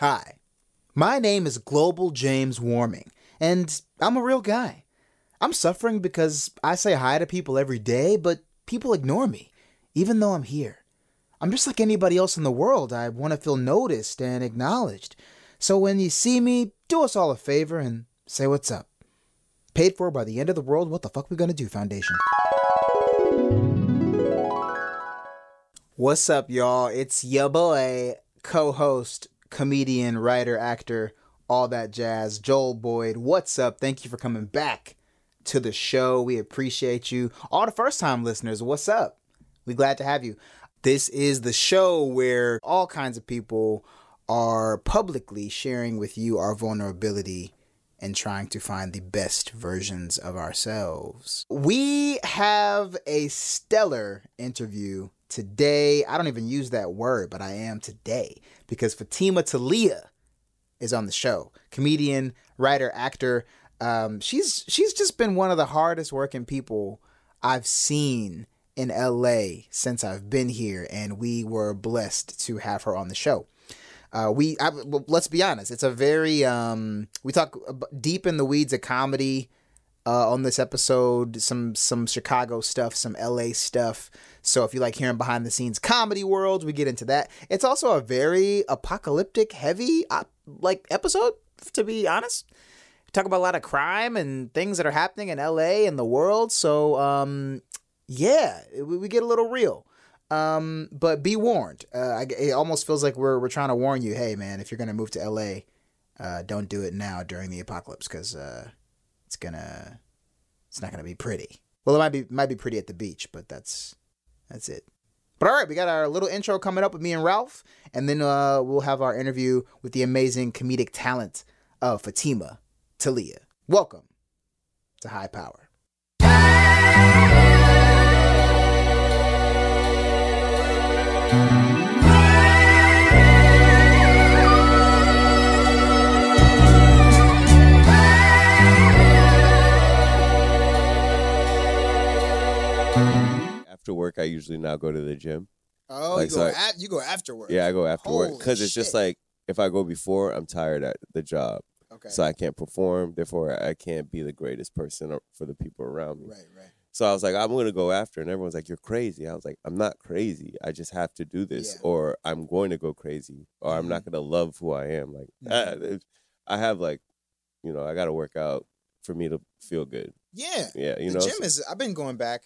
Hi, my name is Global James Warming, and I'm a real guy. I'm suffering because I say hi to people every day, but people ignore me, even though I'm here. I'm just like anybody else in the world. I want to feel noticed and acknowledged. So when you see me, do us all a favor and say what's up. Paid for by the End of the World, What the Fuck We Gonna Do Foundation. What's up, y'all? It's your boy, co host, comedian, writer, actor, all that jazz, Joel Boyd. What's up? Thank you for coming back to the show. We appreciate you. All the first time listeners, what's up? We glad to have you. This is the show where all kinds of people are publicly sharing with you our vulnerability and trying to find the best versions of ourselves. We have a stellar interview today. I don't even use that word, but I am today because Fatimah Taliah is on the show. Comedian, writer, actor. Um, she's she's just been one of the hardest working people I've seen in LA since I've been here, and we were blessed to have her on the show. Uh, we I, well, let's be honest, it's a very um, we talk deep in the weeds of comedy uh, on this episode. Some some Chicago stuff, some LA stuff. So if you like hearing behind the scenes comedy worlds, we get into that. It's also a very apocalyptic, heavy uh, like episode. To be honest, talk about a lot of crime and things that are happening in LA and the world. So um, yeah, we, we get a little real. Um, but be warned. Uh, it almost feels like we're we're trying to warn you. Hey, man, if you're gonna move to LA, uh, don't do it now during the apocalypse because uh, it's gonna it's not gonna be pretty. Well, it might be might be pretty at the beach, but that's that's it. But all right, we got our little intro coming up with me and Ralph, and then uh, we'll have our interview with the amazing comedic talent of Fatimah Taliah. Welcome to High Power. After work, I usually now go to the gym. Oh, Like, you, go so I- at, you go afterwards. Yeah, I go after work because it's just like if I go before, I'm tired at the job, okay. so I can't perform. Therefore, I can't be the greatest person for the people around me. right, right. So I was like, I'm gonna go after, and everyone's like, "You're crazy." I was like, "I'm not crazy. I just have to do this, Yeah. or I'm going to go crazy, or I'm not gonna love who I am." Like, ah, Mhm. it- I have like, you know, I got to work out for me to feel good. Yeah. Yeah, you the know. gym so- is. I've been going back.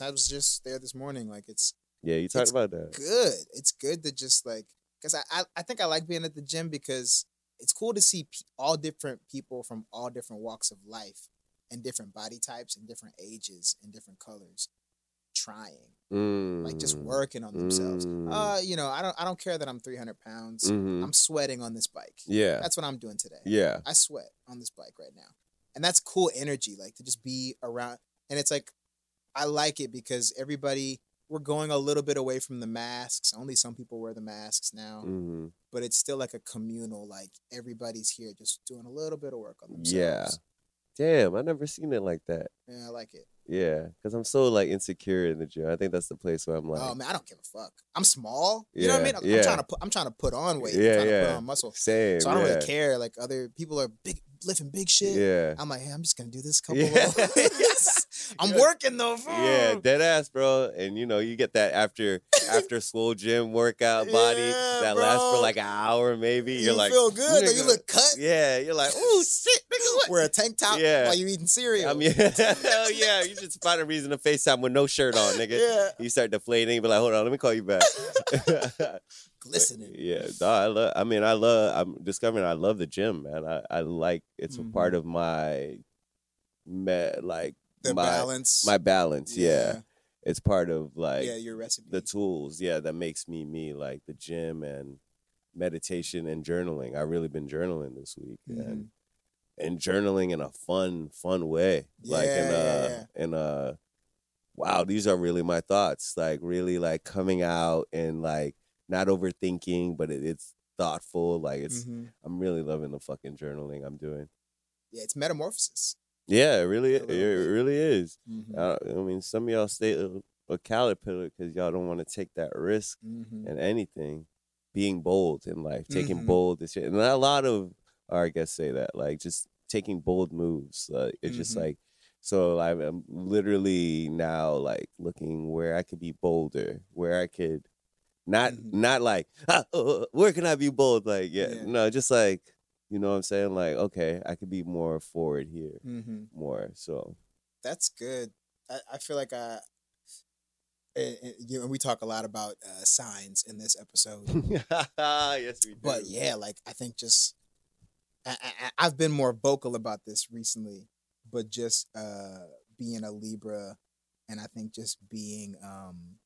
I was just there this morning. Like it's yeah, you talked about that. good. It's good to just like because I, I I think I like being at the gym because it's cool to see pe- all different people from all different walks of life and different body types and different ages and different colors trying like just Mm, working on themselves. mm. Uh, you know, I don't I don't care that I'm 300 pounds. mhm. I'm sweating on this bike. Yeah, That's what I'm doing today. yeah, I sweat on this bike right now. And that's cool energy, like to just be around. And it's like, I like it because everybody, we're going a little bit away from the masks. Only some people wear the masks now, hmm but it's still like a communal, like everybody's here just doing a little bit of work on themselves. Yeah. Damn, I never seen it like that. Yeah, I like it. Yeah, because I'm so like insecure in the gym. I think that's the place where I'm like, oh man, I don't give a fuck. I'm small. You know what I mean? I'm, I'm trying to put I'm trying to put on weight. Yeah, I'm trying to put yeah. on muscle. same. So I don't yeah. really care. Like other people are big lifting big shit. Yeah. I'm like, hey, I'm just gonna do this couple Yeah. of I'm working though. Yeah, dead ass, bro. And you know, you get that after after school gym workout body Yeah, that lasts for like an hour, maybe. You're you like, feel good. though. You look cut. Yeah, you're like, oh shit, nigga, what? Wear a tank top Yeah. while you eating cereal. I mean, hell yeah, you just find a reason to FaceTime with no shirt on, nigga. yeah, You start deflating, be like, hold on, let me call you back. Glistening. Yeah, no, I love. I mean, I love. I'm discovering I love the gym, man. I, I like it's Mhm. a part of my, me, like The my balance. my balance. Yeah. it's part of like yeah, your recipe. the tools. Yeah, that makes me me. Like the gym and meditation and journaling. I really been journaling this week Mm-hmm. and and journaling in a fun fun way. like in Yeah, a yeah, in a wow, these are really my thoughts. Like really like coming out and like not overthinking, but it, it's thoughtful. Like it's Mhm. I'm really loving the fucking journaling I'm doing. Yeah, it's metamorphosis. Yeah, it really A it, really is. Mhm. Uh, I mean, some of y'all stay a, a caterpillar because y'all don't want to take that risk Mhm. and anything. being bold in life, taking Mhm. bold and shit. And a lot of our guests say that, like just taking bold moves. Like it's just Mhm. like so I'm literally now like looking where I could be bolder, where I could not Mhm. not like ah, uh, where can I be bold? Like yeah, Yeah. no, just like you know what I'm saying. Like okay, I could be more forward here, Mm-hmm. more. So That's good. I, I feel like I, And, eh, you know, we talk a lot about uh, signs in this episode, yes, we do. but yeah, like I think just I, I, I've been more vocal about this recently, but just uh, being a Libra, and I think just being um,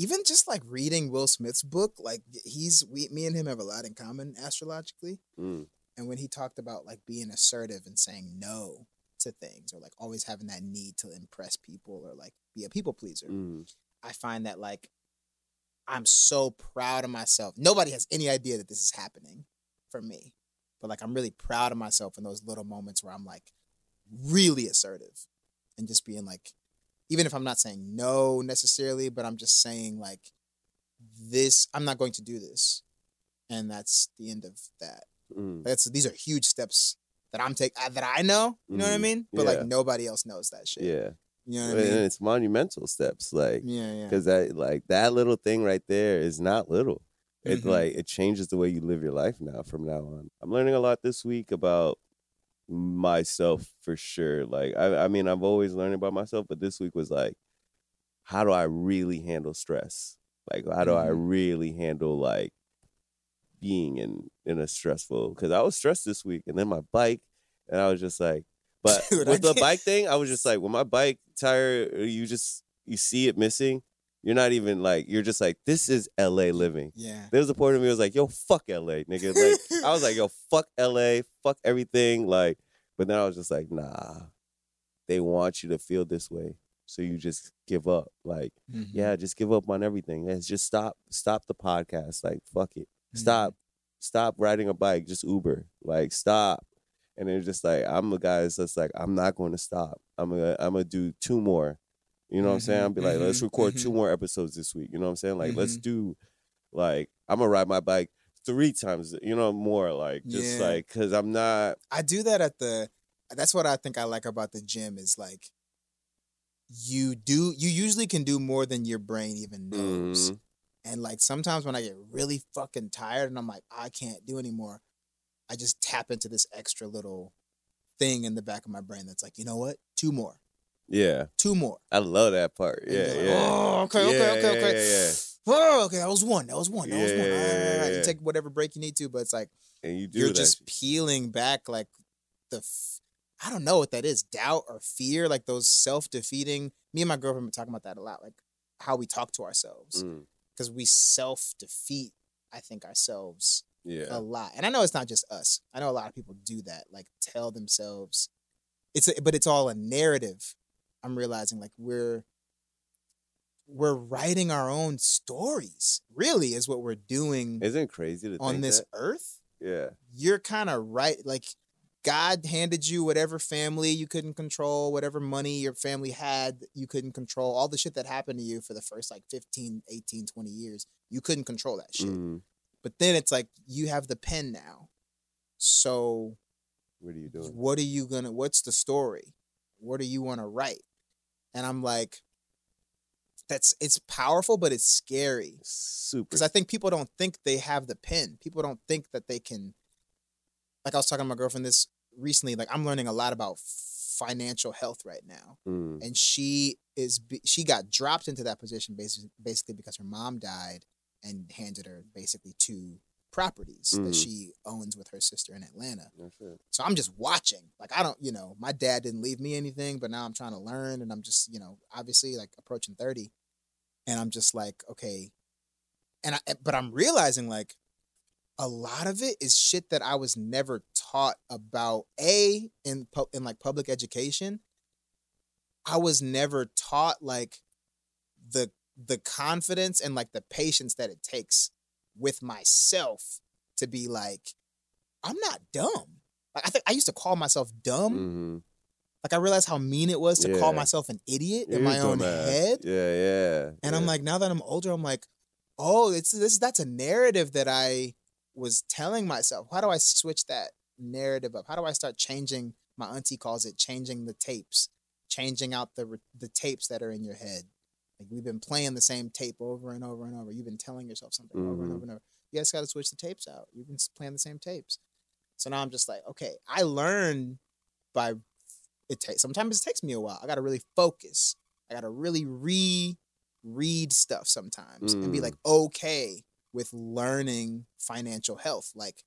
even just like reading Will Smith's book, like he's we me and him have a lot in common astrologically. Mm, And when he talked about like being assertive and saying no to things or like always having that need to impress people or like be a people pleaser, mm, I find that like I'm so proud of myself. Nobody has any idea that this is happening for me. But like I'm really proud of myself in those little moments where I'm like really assertive and just being like even if I'm not saying no necessarily, but I'm just saying like this I'm not going to do this. And that's the end of that. mm. That's these are huge steps that I'm take uh, that I know. You know what I Mhm. mean? But Yeah. like nobody else knows that shit. Yeah, You know what and I mean? it's monumental steps. Like Yeah, yeah. because that like that little thing right there is not little. It Mhm. like it changes the way you live your life now from now on. I'm learning a lot this week about myself for sure. Like I I mean I've always learned about myself, but this week was like how do I really handle stress? Like how do I Mhm. really handle like being in in a stressful because I was stressed this week and then my bike and I was just like but Dude, with the bike thing, I was just like, when my bike tire, you just you see it missing. You're not even like you're just like this is L.A. living. Yeah. There was a point of me was like, yo, fuck L.A. nigga. Like I was like, yo, fuck L.A. Fuck everything. Like, but then I was just like, nah, they want you to feel this way, so you just give up. Like, Mhm. yeah, just give up on everything. Let's just stop, stop the podcast. Like, fuck it. Mhm. Stop, stop riding a bike. Just Uber. Like, stop. And it's just like I'm a guy that's just like I'm not going to stop. I'm gonna I'm gonna do two more. You know what I'm saying? Mhm, I'll be like, let's mhm, record two mhm. more episodes this week. You know what I'm saying? Like, let's do like I'm gonna ride my bike three times. You know more like just Yeah. like because I'm not. I do that at the that's what I think I like about the gym is like you do you usually can do more than your brain even knows. Mhm. And like sometimes when I get really fucking tired and I'm like, I can't do anymore, I just tap into this extra little thing in the back of my brain that's like, you know what? Two more. Yeah, Two more. I love that part. Yeah, like, yeah. Oh, okay, okay, Yeah, okay, okay. yeah, yeah. Oh, okay, that was one. That was one. That was one. All right, all right, all right. You take whatever break you need to, but it's like And you do you're just shit. peeling back like the f- I don't know what that is, doubt or fear, like those self-defeating. Me and my girlfriend been talking about that a lot, like how we talk to ourselves Mm, because we self-defeat. I think ourselves yeah. a lot, and I know it's not just us. I know a lot of people do that, like tell themselves. It's a, but it's all a narrative. I'm realizing like we're we're writing our own stories. Really, is what we're doing Isn't it crazy to on this that? earth Yeah. you're kind of right. Like God handed you whatever family you couldn't control, whatever money your family had you couldn't control, all the shit that happened to you for the first like 15, 18, 20 years. You couldn't control that shit. Mhm. But then it's like you have the pen now. So What are you doing? what are you gonna what's the story? What do you want to write? And I'm like, that's it's powerful, but it's scary Super. because I think people don't think they have the pen. People don't think that they can. Like I was talking to my girlfriend this recently. Like I'm learning a lot about financial health right now, Mm, and she is she got dropped into that position basically basically because her mom died and handed her basically two properties that Mhm. she owns with her sister in Atlanta. So I'm just watching. Like I don't, you know, my dad didn't leave me anything, but now I'm trying to learn and I'm just, you know, obviously like approaching 30 and I'm just like, okay. And I but I'm realizing like a lot of it is shit that I was never taught about a in pu- in like public education. I was never taught like the the confidence and like the patience that it takes with myself to be like I'm not dumb. Like I think I used to call myself dumb. Mhm. Like I realized how mean it was to call myself an idiot in You're my own head. Yeah, yeah. And I'm like, now that I'm older, I'm like, oh, it's this that's a narrative that I was telling myself. How do I switch that narrative up? How do I start changing? My auntie calls it changing the tapes, changing out the the tapes that are in your head. Like we've been playing the same tape over and over and over. You've been telling yourself something over and Mhm. over and over. You guys got to switch the tapes out. You've been playing the same tapes. So now I'm just like, okay, I learned by it takes sometimes it takes me a while. I gotta really focus. I gotta really re read stuff sometimes and be Mm. like okay with learning financial health, like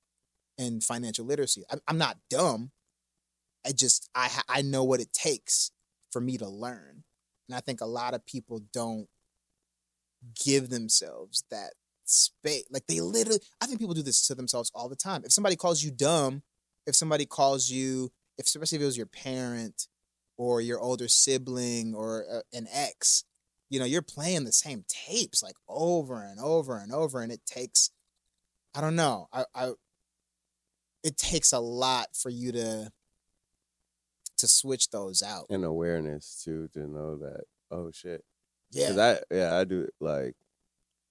and financial literacy. I'm, I'm not dumb. I just I I know what it takes for me to learn, and I think a lot of people don't give themselves that space. Like they literally, I think people do this to themselves all the time. If somebody calls you dumb, if somebody calls you, if especially if it was your parent or your older sibling or uh, an ex, you know, you're playing the same tapes like over and over and over, and it takes, I don't know, I, I, it takes a lot for you to to switch those out. And awareness too to know that oh shit. Yeah, Cause I yeah I do it like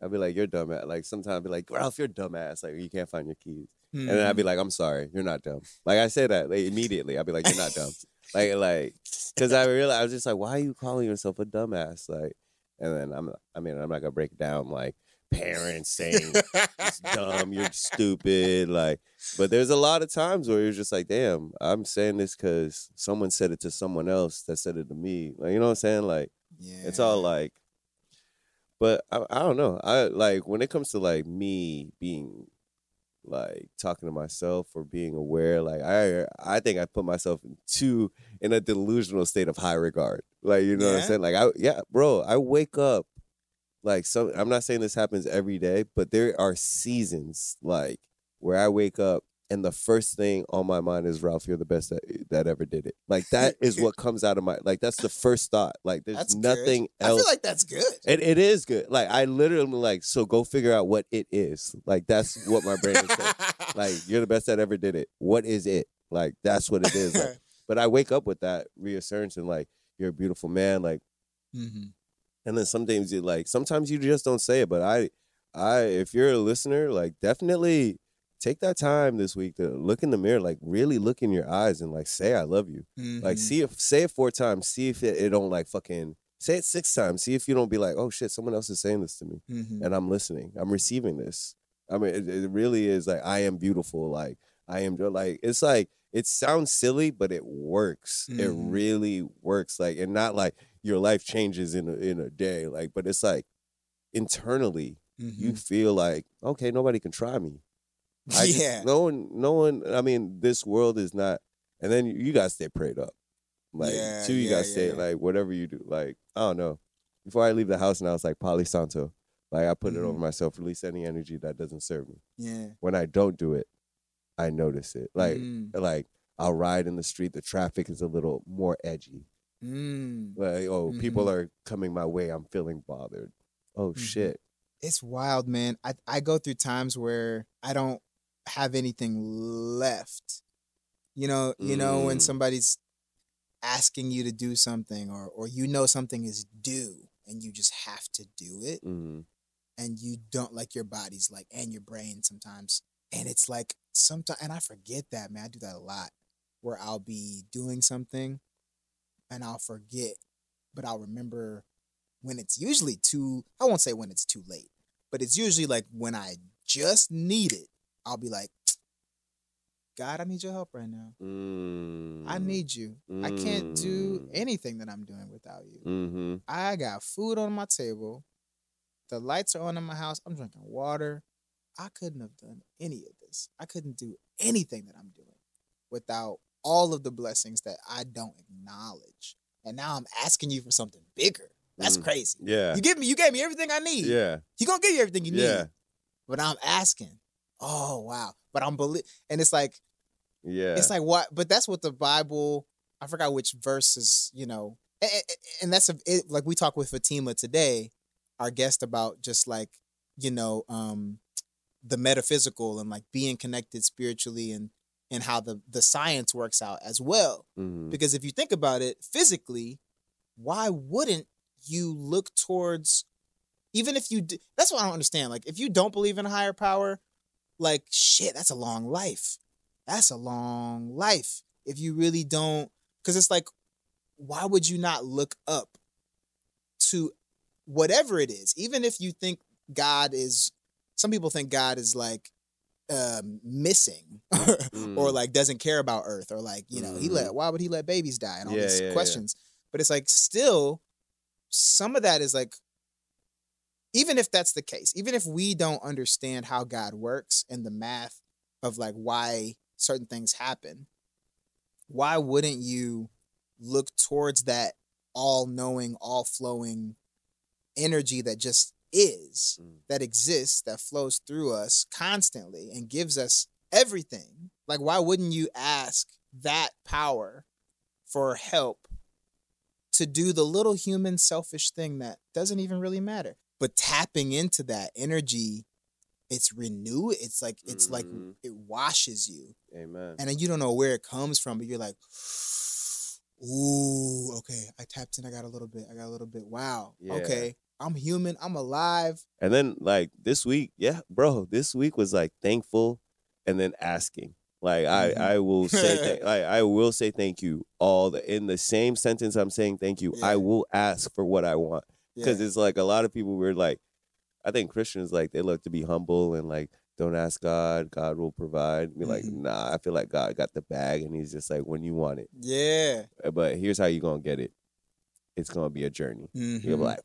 I'd be like you're dumbass. Like sometimes I'd be like Ralph you're dumbass. Like you can't find your keys. And then I'd be mm-hmm. like I'm sorry you're not dumb. Like I say that like, immediately. I'd be like you're not dumb. like like because I realized I was just like why are you calling yourself a dumbass? Like and then I'm I mean I'm not gonna break down like parents saying it's dumb, you're stupid. Like, but there's a lot of times where you're just like, damn, I'm saying this because someone said it to someone else that said it to me. Like, you know what I'm saying? Like, yeah, it's all like, but I, I don't know. I like when it comes to like me being like talking to myself or being aware. Like, I I think I put myself in too in a delusional state of high regard. Like, you know what I'm saying? Like, I yeah, bro, I wake up like some I'm not saying this happens every day, but there are seasons like where I wake up and the first thing on my mind is Ralph, you're the best that, that ever did it. Like that is what comes out of my like that's the first thought. Like there's That's good. nothing I feel like that's good. it, it is good. Like I literally like so go figure out what it is. Like that's what my brain is saying. Like you're the best that ever did it. What is it? Like that's what it is. Like, but I wake up with that reassurance and like you're a beautiful man. Like Mhm. And then sometimes you like sometimes you just don't say it but i i if you're a listener like definitely take that time this week to look in the mirror like really look in your eyes and like say i love you like Mhm. see if say it four times see if it, it don't like fucking say it six times see if you don't be like oh shit someone else is saying this to me Mhm. and i'm listening i'm receiving this i mean it, it really is like i am beautiful like i am like it's like it sounds silly but it works it Mhm. really works like and not like your life changes in a, in a day like but it's like internally you Mhm. feel like okay nobody can try me I just- yeah. no one no one i mean this world is not and then you, you guys stay prayed up like Yeah, two you yeah, stay yeah. like whatever you do like i don't know before i leave the house and I was like Palo Santo. like i put it over Mhm. myself release any energy that doesn't serve me Yeah. when i don't do it i notice it like Mm. like i'll ride in the street the traffic is a little more edgy Mm. like oh people are coming my way i'm feeling bothered oh Mhm. shit It's wild, man. I I go through times where I don't have anything left. You know, you know when Mm. somebody's asking you to do something or or you know something is due and you just have to do it hmm and you don't like your body's like and your brain sometimes and it's like sometimes and i forget that man i do that a lot where i'll be doing something and i'll forget but i'll remember when it's usually too i won't say when it's too late but it's usually like when i just need it i'll be like god i need your help right now mm. i need you i can't do Mm. anything that i'm doing without you mm-hmm I got food on my table. The lights are on in my house. I'm drinking water. I couldn't have done any of this. I couldn't do anything that I'm doing without all of the blessings that I don't acknowledge. And now I'm asking you for something bigger. That's Mm. crazy. yeah You give me, you gave me everything I need. yeah He gonna give you everything you Yeah. need. But I'm asking. Oh wow. But I'm believe, and it's like yeah it's like what? But that's what the Bible. I forgot which verses. You know, and, and that's a, it, like we talked with Fatimah today, our guest about just like you know um the metaphysical and like being connected spiritually and and how the the science works out as well. Mhm. Because if you think about it physically, why wouldn't you look towards even if you d- that's what I don't understand. Like if you don't believe in a higher power, like shit, that's a long life. That's a long life. If you really don't cuz it's like why would you not look up to whatever it is? Even if you think God is some people think God is like um missing or Mm. like doesn't care about earth or like you know he let why would he let babies die and all Yeah, these yeah, yeah. questions but it's like still some of that is like even if that's the case even if we don't understand how god works and the math of like why certain things happen why wouldn't you look towards that all-knowing all-flowing energy that just is Mm. that exists that flows through us constantly and gives us everything like why wouldn't you ask that power for help to do the little human selfish thing that doesn't even really matter but tapping into that energy it's renew it's like it's like Mhm. it washes you Amen. and then you don't know where it comes from but you're like ooh okay i tapped in i got a little bit i got a little bit wow Yeah. okay i'm human i'm alive And then like this week, yeah, bro, this week was like thankful and then asking. Like Mhm. I I will say th- like I will say thank you all the in the same sentence I'm saying thank you. Yeah. I will ask for what I want because Yeah. it's like a lot of people were like I think Christians like they love to be humble and like don't ask God, God will provide. Be like, Mhm. nah, I feel like God got the bag and he's just like when you want it. yeah Uh, But here's how you going to get it. It's going to be a journey. You're Mhm. like,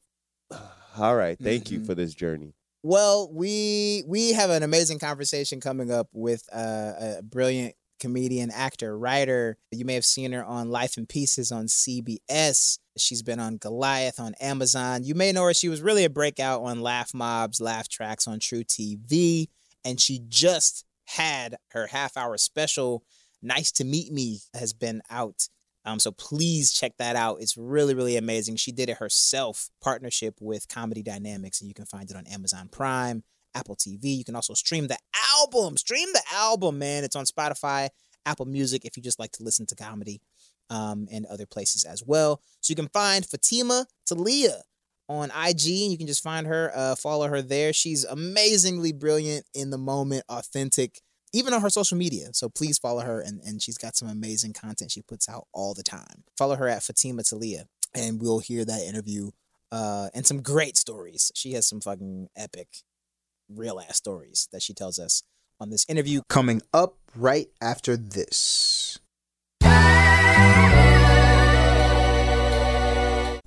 all right, thank you Mhm. for this journey. Well, we we have an amazing conversation coming up with uh, a brilliant comedian, actor, writer. You may have seen her on Life in Pieces on CBS. She's been on Goliath on Amazon. You may know her. She was really a breakout on Laff Mobb's, Laff Tracks on TruTV, and she just had her half hour special. Nice to meet me has been out. Um, so please check that out. It's really, really amazing. She did it herself, partnership with Comedy Dynamics, and you can find it on Amazon Prime, Apple TV. You can also stream the album. Stream the album, man. It's on Spotify, Apple Music, if you just like to listen to comedy, um, and other places as well. So you can find Fatimah Taliah on IG, and you can just find her, uh, follow her there. She's amazingly brilliant in the moment, authentic even on her social media. So please follow her, and, and she's got some amazing content she puts out all the time. Follow her at Fatimah Taliah, and we'll hear that interview uh, and some great stories. She has some fucking epic, real ass stories that she tells us on this interview. Coming up right after this.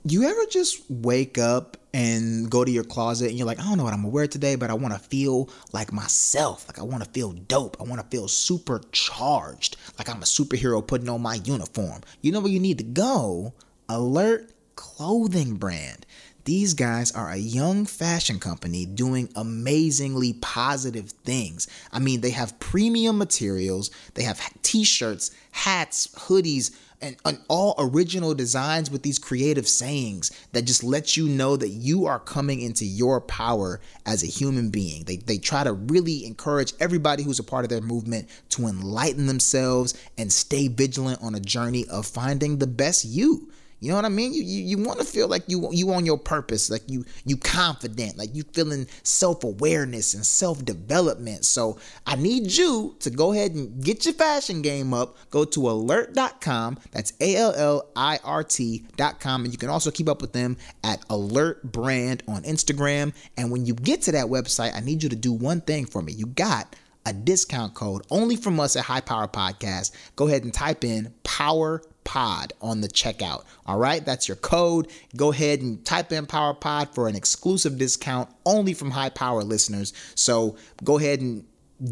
You ever just wake up and go to your closet and you're like, I don't know what I'm gonna wear today, but I wanna feel like myself. Like I wanna feel dope. I wanna feel supercharged. Like I'm a superhero putting on my uniform. You know where you need to go? Allirt Clothing Brand. These guys are a young fashion company doing amazingly positive things. I mean, they have premium materials, they have t shirts, hats, hoodies, and, and all original designs with these creative sayings that just let you know that you are coming into your power as a human being. They, they try to really encourage everybody who's a part of their movement to enlighten themselves and stay vigilant on a journey of finding the best you. You know what I mean? You you, you want to feel like you you on your purpose, like you you confident, like you feeling self-awareness and self-development. So I need you to go ahead and get your fashion game up. Go to allirt.com. That's A L L I R T.com. And you can also keep up with them at Allirt Brand on Instagram. And when you get to that website, I need you to do one thing for me. You got a discount code only from us at High Power Podcast. Go ahead and type in Power Pod on the checkout. All right, that's your code. Go ahead and type in Power Pod for an exclusive discount only from High Power listeners. So go ahead and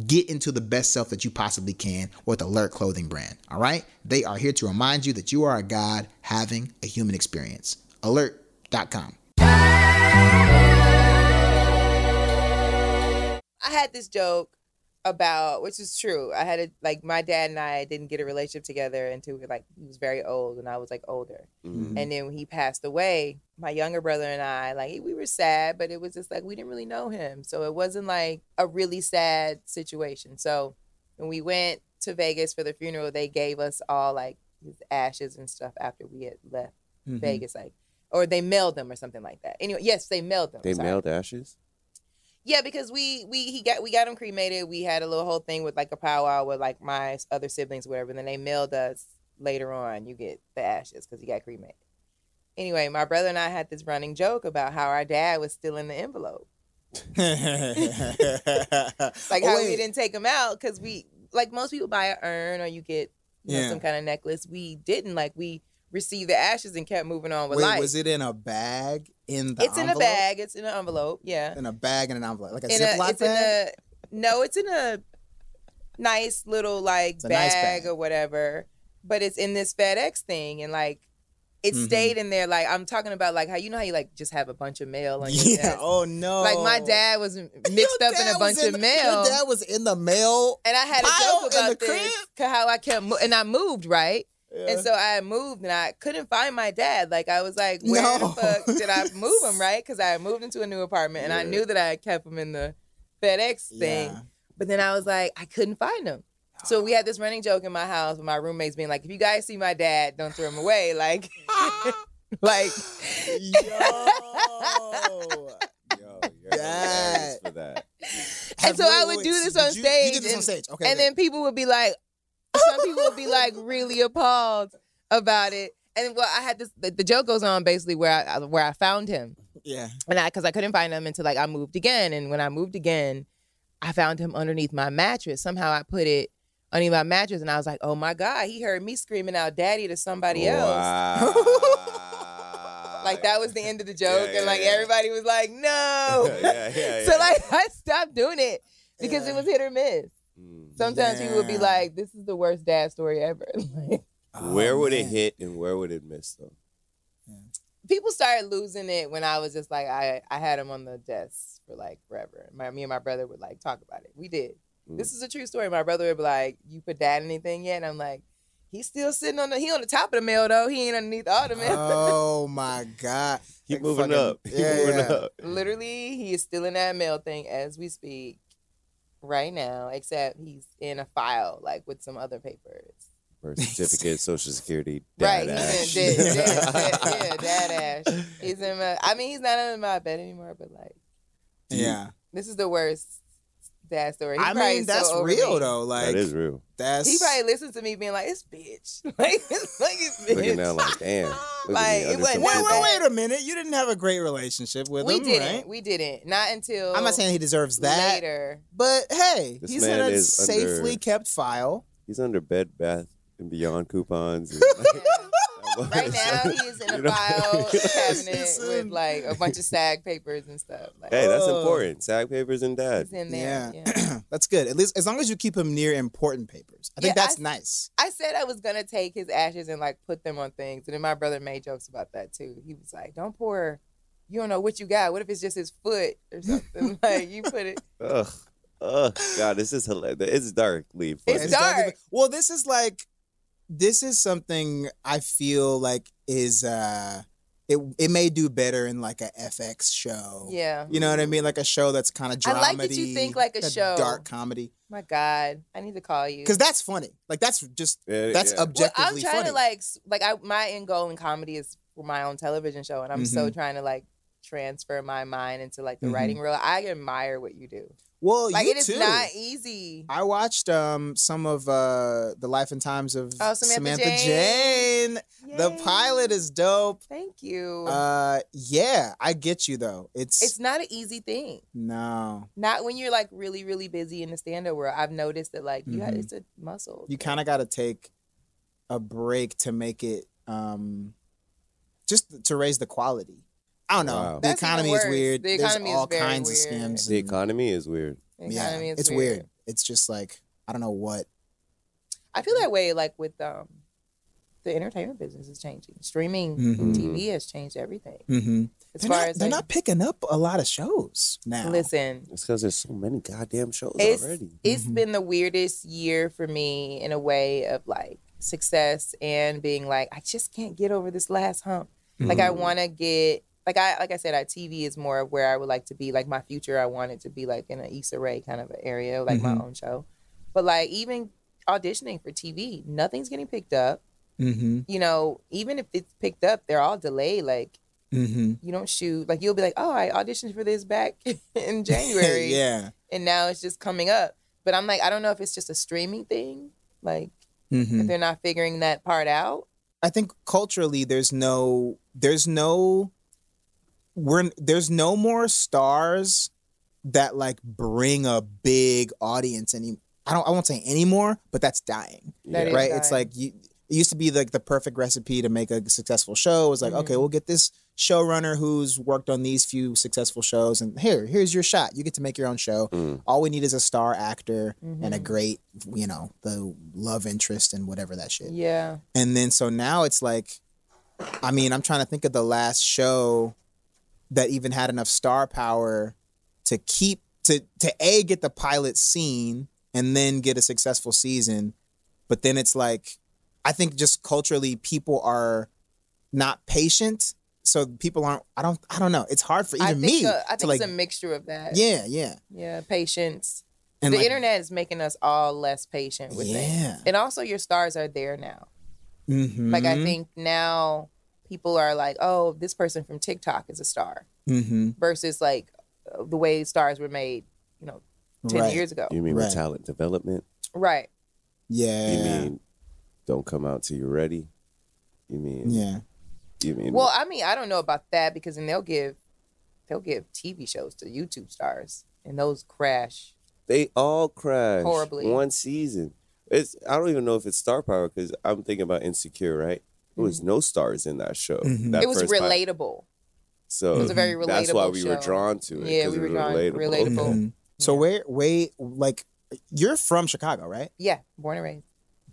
get into the best self that you possibly can with Allirt Clothing Brand. All right, they are here to remind you that you are a God having a human experience. Allirt.com. I had this joke about, which is true. I had a like my dad and I didn't get a relationship together until we were like he was very old and I was like older. Mhm. And then when he passed away, my younger brother and I, like we were sad, but it was just like we didn't really know him. So it wasn't like a really sad situation. So when we went to Vegas for the funeral, they gave us all like his ashes and stuff after we had left Mhm. Vegas. Like or they mailed them or something like that. Anyway, yes, they mailed them. They mailed ashes. Yeah, because we we he got we got him cremated. We had a little whole thing with like a powwow with like my other siblings, whatever. And then they mailed us later on. You get the ashes because he got cremated. Anyway, my brother and I had this running joke about how our dad was still in the envelope, like Oh, how wait. we didn't take him out because we like most people buy an urn or you get you know, some kind of necklace. We didn't like we received the ashes and kept moving on with Wait, life. was it in a bag in the it's in a bag. It's in an envelope. Yeah. In a bag in an envelope, like a in a, Ziploc it's bag. in a no, it's in a nice little like bag, nice bag. or whatever. But it's in this FedEx thing, and like it Mhm. stayed in there. Like I'm talking about, like how you know how you like just have a bunch of mail on your yeah. desk? Oh no. Like my dad was mixed up in a bunch in- of mail. Your dad was in the mail. and I had a joke in about the this, crib? how I kept, mo- and I moved right, Yeah. and so I moved, and I couldn't find my dad. Like I was like, where No. the fuck did I move him? Right, because I had moved into a new apartment, and I knew that I had kept him in the FedEx thing. Yeah. But then I was like, I couldn't find him. So we had this running joke in my house with my roommates being like, if you guys see my dad, don't throw him away. Like, like Yo. Yo, you're That- for that. and so I would wait, do this on you- stage. You did this on and, stage. Okay. and okay. then people would be like, some people will be like really appalled about it. And well, I had this. The, the joke goes on basically where I where I found him, yeah. and I because I couldn't find him until like I moved again. And when I moved again, I found him underneath my mattress. Somehow I put it underneath my mattress, and I was like, oh my god, he heard me screaming out "daddy" to somebody else. Like that was the end of the joke, Yeah, and like yeah, yeah. everybody was like, "No." yeah, yeah, So like I stopped doing it because Yeah. it was hit or miss. Mm. Sometimes people would be like, "This is the worst dad story ever." Where Oh, would it hit and where would it miss though? people started losing it when I was just like, I I had him on the desk for like forever. My me and my brother would like talk about it. We did. Mm. This is a true story. My brother would be like, "You put dad anything yet?" And I'm like, "He's still sitting on the he on the top of the mail though. He ain't underneath all the mail." Oh my god. Keep Like moving fucking- up. Keep yeah, moving yeah. up. Literally, he is still in that mail thing as we speak right now, except he's in a file like with some other papers. Birth certificate, social security, right, dad he's in dad, dad, dad, yeah, dad ash. He's in my. I mean, he's not in my bed anymore, but like, Yeah. this is the worst dad story. He I mean, that's over real me. though. Like that is real. that's He probably listens to me being like, "It's bitch," like, it's like it's bitch. Looking down like, damn. Like, it wasn't Wait, wait, wait a minute. You didn't have a great relationship with we him, didn't. right? We didn't. Not until I'm not saying he deserves that, later. but hey, This he's in a safely under- kept file. He's under Bed Bath and Beyond coupons. and- Right now, he is in a You know? file cabinet with um, like a bunch of SAG papers and stuff. Like, Hey, that's Oh. important. Sag papers and dad. he's in there. Yeah. Yeah. That's good. At least as long as you keep him near important papers. I think Yeah, that's I- nice. I said I was gonna take his ashes and like put them on things, and then my brother made jokes about that too. He was like, "Don't pour. You don't know what you got. What if it's just his foot or something? like you put it. Ugh. Ugh. God, this is hilarious. It's darkly funny. It's dark. dark. Well, this is like this is something I feel like is uh it it may do better in like a FX show. Yeah. You know what I mean? Like a show that's kind of I like that you think like a show. dark comedy. My God, I need to call you Because that's funny. Like that's just Yeah, that's yeah. Well, I'm objectively trying funny. to like like I my end goal in comedy is for my own television show, and I'm so Mm-hmm. trying to like transfer my mind into like the Mhm. writing world. I admire what you do. well, Like it is too. not easy. I watched um some of uh the life and times of Oh, Samantha Jane. The pilot is dope. Thank you. Uh yeah, I get you though. It's, it's not an easy thing. no. Not when you're like really, really busy in the stand-up world. I've noticed that like you have, Mhm. it's a muscle. You kind of got to take a break to make it um just to raise the quality. I don't know. Wow. The That's even economy is worse. weird. The economy There's is all very kinds weird. of scams. The economy is weird. The yeah, economy is it's weird. It's just like I don't know what. I feel that way like with um the entertainment business is changing. Streaming Mhm. TV has changed everything. Mm-hmm. As They're, far not, as they're like, not picking up a lot of shows now. listen, It's because there's so many goddamn shows it's already. it's Mhm. been the weirdest year for me in a way of like success and being like I just can't get over this last hump. Like I Mhm. want to get like I like I said, I TV is more of where I would like to be. Like my future, I want it to be like in an Issa Rae kind of area, like my Mhm. own show. But like even auditioning for TV, nothing's getting picked up. Mm-hmm. You know, even if it's picked up, they're all delayed like Mm-hmm. You don't shoot. Like you'll be like, oh, I auditioned for this back in January, yeah. and now it's just coming up. But I'm like, I don't know if it's just a streaming thing. Like Mm-hmm. if they're not figuring that part out. I think culturally there's no there's no we're there's no more stars that like bring a big audience any I don't I won't say anymore, but that's dying. That Yeah. is right? It's like you it used to be like the perfect recipe to make a successful show. It was like, okay, Mhm. we'll get this showrunner who's worked on these few successful shows and here, here's your shot. You get to make your own show. Mm. All we need is a star actor and a great, you know, the love interest and whatever that shit. Yeah. And then so now it's like, I mean, I'm trying to think of the last show that even had enough star power to keep to to a get the pilot scene and then get a successful season. But then it's like, I think just culturally, people are not patient. So people aren't. I don't. I don't know. It's hard for even I think, me uh, I think like. it's a mixture of that. yeah, yeah. Yeah. Patience. And the like, internet is making us all less patient with things. Yeah. And also your stars are there now. mhm, Like I think now people are like, oh, this person from TikTok is a star mhm, versus like uh, the way stars were made, you know, 10 right. years ago. You mean Right. talent development? Right. Yeah. You mean don't come out till you're ready? You mean yeah. you mean Well, I mean, I don't know about that because then they'll give they'll give TV shows to YouTube stars and those crash. they all crashed Horribly. one season. It's I don't even know if it's star power because I'm thinking about Insecure, right? There was no stars in that show. Mhm. that it was first pilot. relatable. So It was a very relatable show. that's why we were drawn to it. Yeah, 'cause we it were was drawn- relatable. relatable. Mhm. So Yeah. where wait like you're from Chicago, right? Yeah, born and raised.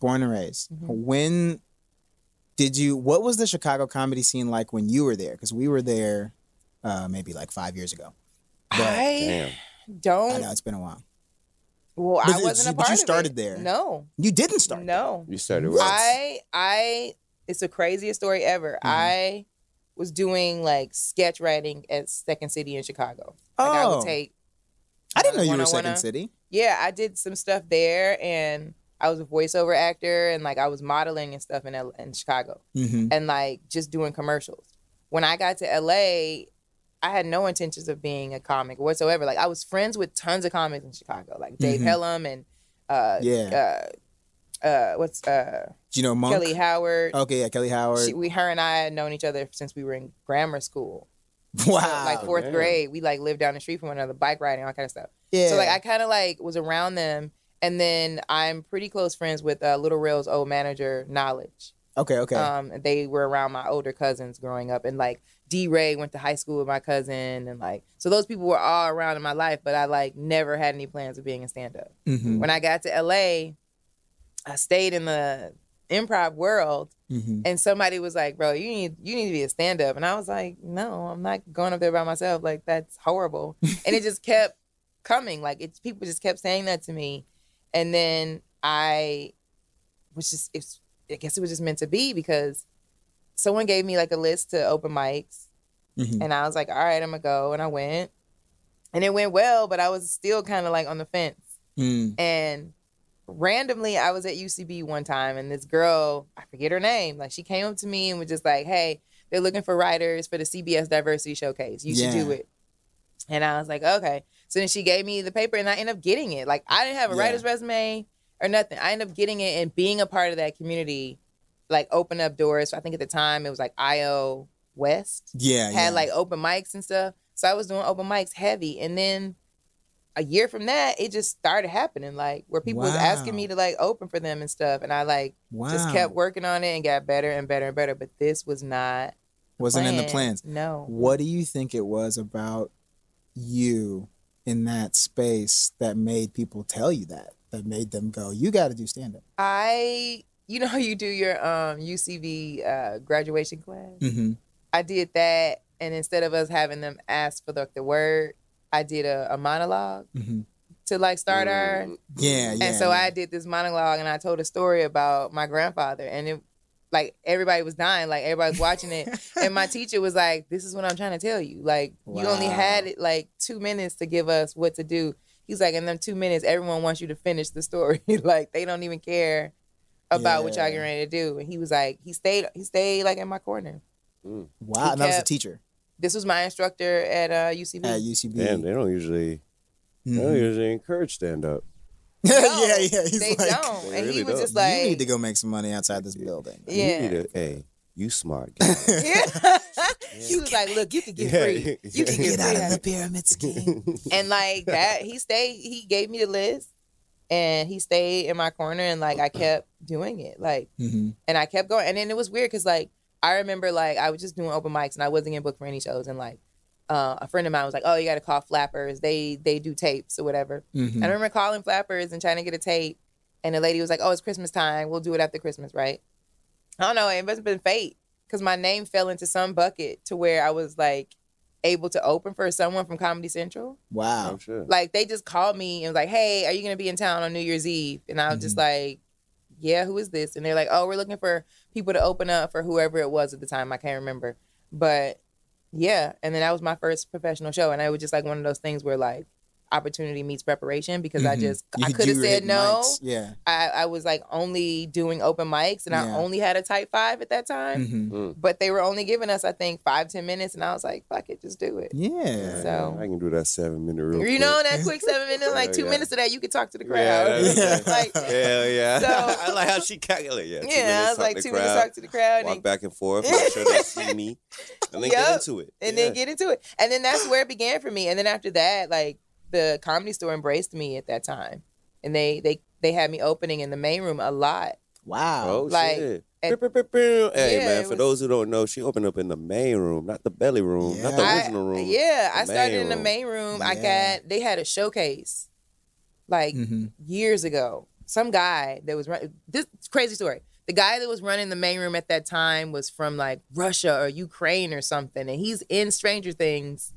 Born and raised. Mhm. When did you what was the Chicago comedy scene like when you were there? Because we were there uh maybe like five years ago. But I Damn. don't. I know it's been a while. Well, But I you- wasn't a but you started there. No, You didn't start. no. You started What? with I I it's the craziest story ever. Mhm. I was doing like sketch writing at Second City in Chicago. Like I Oh. would take I didn't know you were Second City. yeah, I did some stuff there and I was a voiceover actor and like I was modeling and stuff in L- in Chicago Mm-hmm. and like just doing commercials. When I got to LA, I had no intentions of being a comic whatsoever. Like I was friends with tons of comics in Chicago, like Dave Mhm. Pelham and uh Yeah. uh uh what's uh Do you know Monk? Kelly Howard. Okay, yeah, Kelly Howard. She, we her and I had known each other since we were in grammar school. wow. like fourth damn. grade. We like lived down the street from one another, bike riding, all kind of stuff. yeah. So like I kind of like was around them, and then I'm pretty close friends with uh, Lil Rel's old manager, Knowledge. okay, okay. Um, they were around my older cousins growing up, and like D. Ray went to high school with my cousin, and like so those people were all around in my life, but I like never had any plans of being a stand up. mm-hmm. When I got to LA, I stayed in the improv world Mm-hmm. and somebody was like, "Bro, you need you need to be a stand up," and I was like, "No, I'm not going up there by myself. Like that's horrible." and it just kept coming. Like it's people just kept saying that to me, and then I was just it's I guess it was just meant to be because someone gave me like a list to open mics, Mhm. and I was like, "All right, I'm gonna go," and I went, and it went well, but I was still kind of like on the fence. Mm. And randomly, I was at UCB one time, and this girl, I forget her name, like she came up to me and was just like, "Hey, they're looking for writers for the CBS Diversity Showcase. You should do it." And I was like, "Okay." So then she gave me the paper, and I ended up getting it. Like I didn't have a Yeah. writer's resume or nothing. I ended up getting it and being a part of that community, like opened up doors. I think at the time it was like IO West Yeah, yeah. had like open mics and stuff. So I was doing open mics heavy. And then a year from that, it just started happening, like where people was asking me to like open for them and stuff. And I like wow. just kept working on it and got better and better and better. But this was not Wasn't in the plans. No. What do you think it was about you in that space that made people tell you that? That made them go, "You got to do stand up." I you know you do your um UCB uh graduation class? Mm-hmm. I did that and instead of us having them ask for the, the word, I did a, a monologue Mm-hmm. to like start our Mm, Yeah, yeah. and so yeah. I did this monologue and I told a story about my grandfather and it like everybody was dying, like everybody was watching it. and my teacher was like, This is what I'm trying to tell you. Like you only had it like two minutes to give us what to do. He's like, in them two minutes, everyone wants you to finish the story. like they don't even care about what y'all Yeah. getting ready to do. And he was like, he stayed he stayed like in my corner. Wow, he and that was a teacher. This was my instructor at uh, UCB. At UCB. Damn, they don't usually they Mhm. don't usually encourage stand up. No, yeah. He's they like, don't, They and he was don't. just like, you need to go make some money outside this building. Yeah. You need a, hey, you smart guy. Yeah. he was like, "Look, you can get Yeah. free. You can get, Get out free." of the pyramid scheme. and like that, he stayed. He gave me the list, and he stayed in my corner, and like I kept doing it, like, hmm and I kept going. And then it was weird because like I remember like I was just doing open mics, and I wasn't getting booked for any shows, and like. Uh, a friend of mine was like, "Oh, you got to call Flappers. They they do tapes or whatever." hmm I remember calling Flappers and trying to get a tape, and the lady was like, "Oh, it's Christmas time. We'll do it after Christmas, right?" I don't know. It must have been fate because my name fell into some bucket to where I was like able to open for someone from Comedy Central. Wow. I'm sure. Like they just called me and was like, "Hey, are you gonna be in town on New Year's Eve?" And I was just like, "Yeah, who is this?" And they're like, "Oh, we're looking for people to open up for whoever it was at the time. I can't remember, but." Yeah, and then that was my first professional show, and I was just like one of those things where like opportunity meets preparation because I Mhm. just You I could could have said no. mics. Yeah. I, I was like only doing open mics, and I only had a type five at that time. hmm But they were only giving us, I think, five ten minutes, and I was like, "Fuck it, just do it." Yeah. So- I can do that seven minute real you quick. know, that quick seven minutes, like two yeah. minutes of that, you could talk to the crowd. Yeah, that's- like, Hell yeah. So- I like how she calculated. Yeah, two yeah, I was like two crowd, minutes talk to the crowd, Walk and, back and forth, make sure they see me, and then Yup. get into it. and Yeah. then get into it. And then that's where it began for me. And then after that, like the comedy store embraced me at that time, and they they they had me opening in the main room a lot. Wow. Oh like, shit. at- Pew, pew, pew, pew. Hey Yeah, man, for was- those who don't know, she opened up in the main room, not the belly room, not the original room. Yeah, I started main in the main room. I got they had a showcase like hmm years ago. Some guy that was running this crazy story. The guy that was running the main room at that time was from like Russia or Ukraine or something, and he's in Stranger Things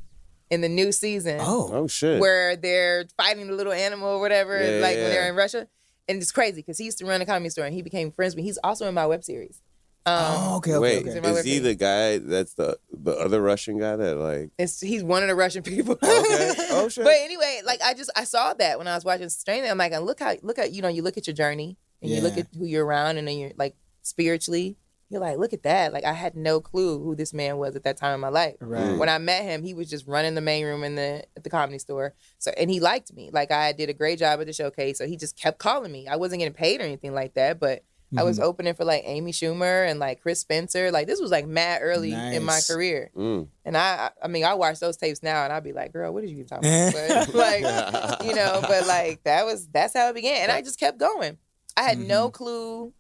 in the new season Oh. Oh shit. where they're fighting the little animal or whatever, Yeah, like yeah. when they're in Russia. And it's crazy because he used to run a comedy store and he became friends with me. He's also in my web series. Um, oh, okay, okay, Wait, He's okay. is he the guy that's the the other Russian guy that like? It's he's one of the Russian people. Okay. Oh, shit. But anyway, like I just I saw that when I was watching Stranger. I'm like, look how look at you know you look at your journey and you look at who you're around and then you're like spiritually. You're like, look at that. Like I had no clue who this man was at that time in my life. Right. When I met him, he was just running the main room in the at the comedy store. So and he liked me. Like I did a great job at the showcase. So he just kept calling me. I wasn't getting paid or anything like that, but I was Mhm. opening for like Amy Schumer and like Chris Spencer. Like this was like mad early in my career. Mm. And I, I I mean, I watch those tapes now, and I'd be like, "Girl, what did you talking about?" But like, you know, but like that was that's how it began, and I just kept going. I had no clue,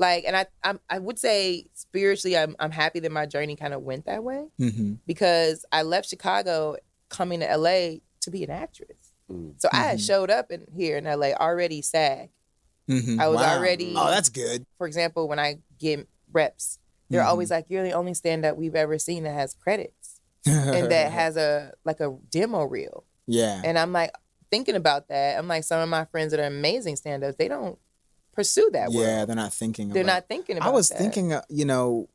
like, and I I'm, I would say spiritually, I'm I'm happy that my journey kind of went that way hmm because I left Chicago coming to LA to be an actress. Mm. So I had Mhm. showed up in here in LA already SAG. hmm I was wow. already- Oh, that's good. For example, when I get reps, they're always like, "You're the only stand up we've ever seen that has credits and that has a like a demo reel." yeah. And I'm like thinking about that. I'm like, some of my friends that are amazing stand ups, they don't pursue that yeah, world. they're not thinking. They're about not thinking about I was that. thinking, uh, you know,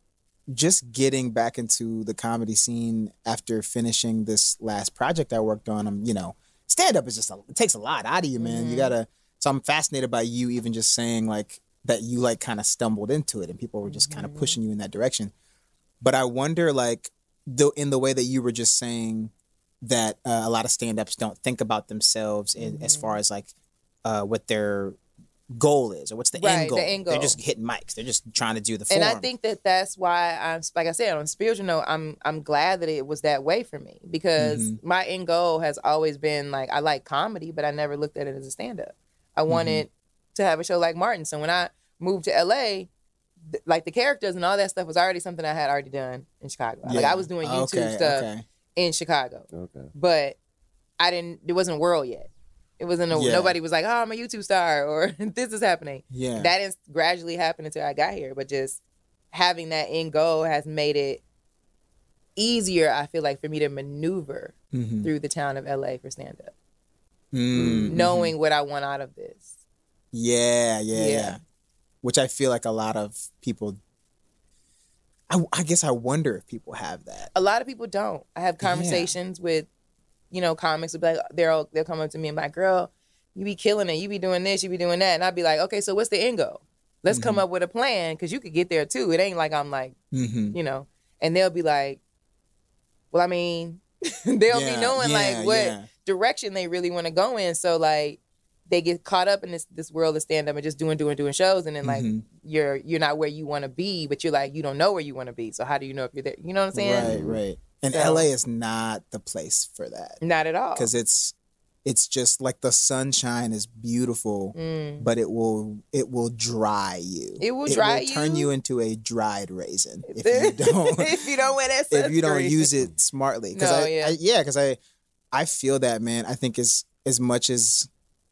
just getting back into the comedy scene after finishing this last project I worked on. I'm, you know, stand up is just a, it takes a lot out of you, man. You Mhm. gotta. So I'm fascinated by you even just saying like that you like kind of stumbled into it and people were just kind of pushing you in that direction. But I wonder like though in the way that you were just saying that uh, a lot of stand-ups don't think about themselves in, as Mhm. far as like uh, what their goal is or what's the Right, end the goal. They're just hitting mics. They're just trying to do the form. and I think that that's why I'm like I said on a spiritual note, I'm I'm glad that it was that way for me because Mhm. my end goal has always been like I like comedy, but I never looked at it as a stand up. I Mm-hmm. wanted to have a show like Martin. So when I moved to LA, th- like the characters and all that stuff was already something I had already done in Chicago. Like I was doing YouTube Okay, stuff okay. in Chicago. Okay. but I didn't. It wasn't a world yet. It wasn't. A, Yeah. Nobody was like, "Oh, I'm a YouTube star," or "This is happening." Yeah. That is gradually happened until I got here. But just having that end goal has made it easier. I feel like for me to maneuver Mhm. through the town of LA for stand up, Mm, knowing what I want out of this. Yeah, yeah, yeah, Yeah. Which I feel like a lot of people. I, I guess I wonder if people have that. A lot of people don't. I have Yeah. conversations with, you know, comics. Will be like, they'll they'll come up to me and be like, "Girl, you be killing it. You be doing this. You be doing that." And I'd be like, "Okay, so what's the end goal? Let's come Mhm. up with a plan because you could get there too. It ain't like I'm like." Mm-hmm. you know, and they'll be like, well, I mean, they don't Yeah, be knowing yeah, like what yeah. direction they really want to go in. So like they get caught up in this this world of stand up and just doing doing doing shows, and then like Mhm. you're you're not where you want to be, but you're like you don't know where you want to be. So how do you know if you're there? You know what I'm saying? Right, right. And So- LA is not the place for that Not at all. because it's it's just like the sunshine is beautiful, Mm. but it will it will dry you. It will dry turn you? you into a dried raisin if you don't if you don't wear that if you don't use it smartly. Because No, I, yeah. I yeah, because I I feel that man. I think as as much as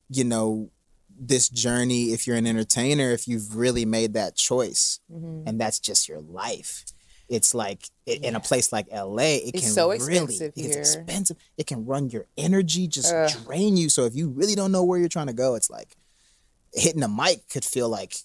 you know this journey, if you're an entertainer, if you've really made that choice Mhm. and that's just your life. It's like i- in a place like LA, it It's can so really expensive it's expensive. It can run your energy, just Ugh. drain you. So if you really don't know where you're trying to go, it's like hitting a mic could feel like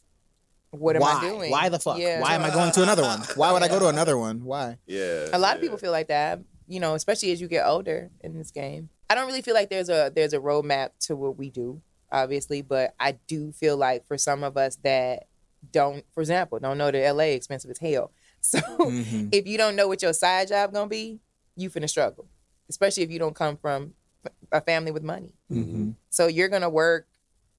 What am why? I doing? Why the fuck? Yeah. Why am I going to another one? Why would I go to another one? Why? Yeah. a lot of people feel like that you know especially as you get older in this game i don't really feel like there's a there's a roadmap to what we do obviously but i do feel like for some of us that don't for example don't know that la expensive as hell so Mhm. if you don't know what your side job gonna be you finna struggle especially if you don't come from a family with money Mhm. so you're gonna work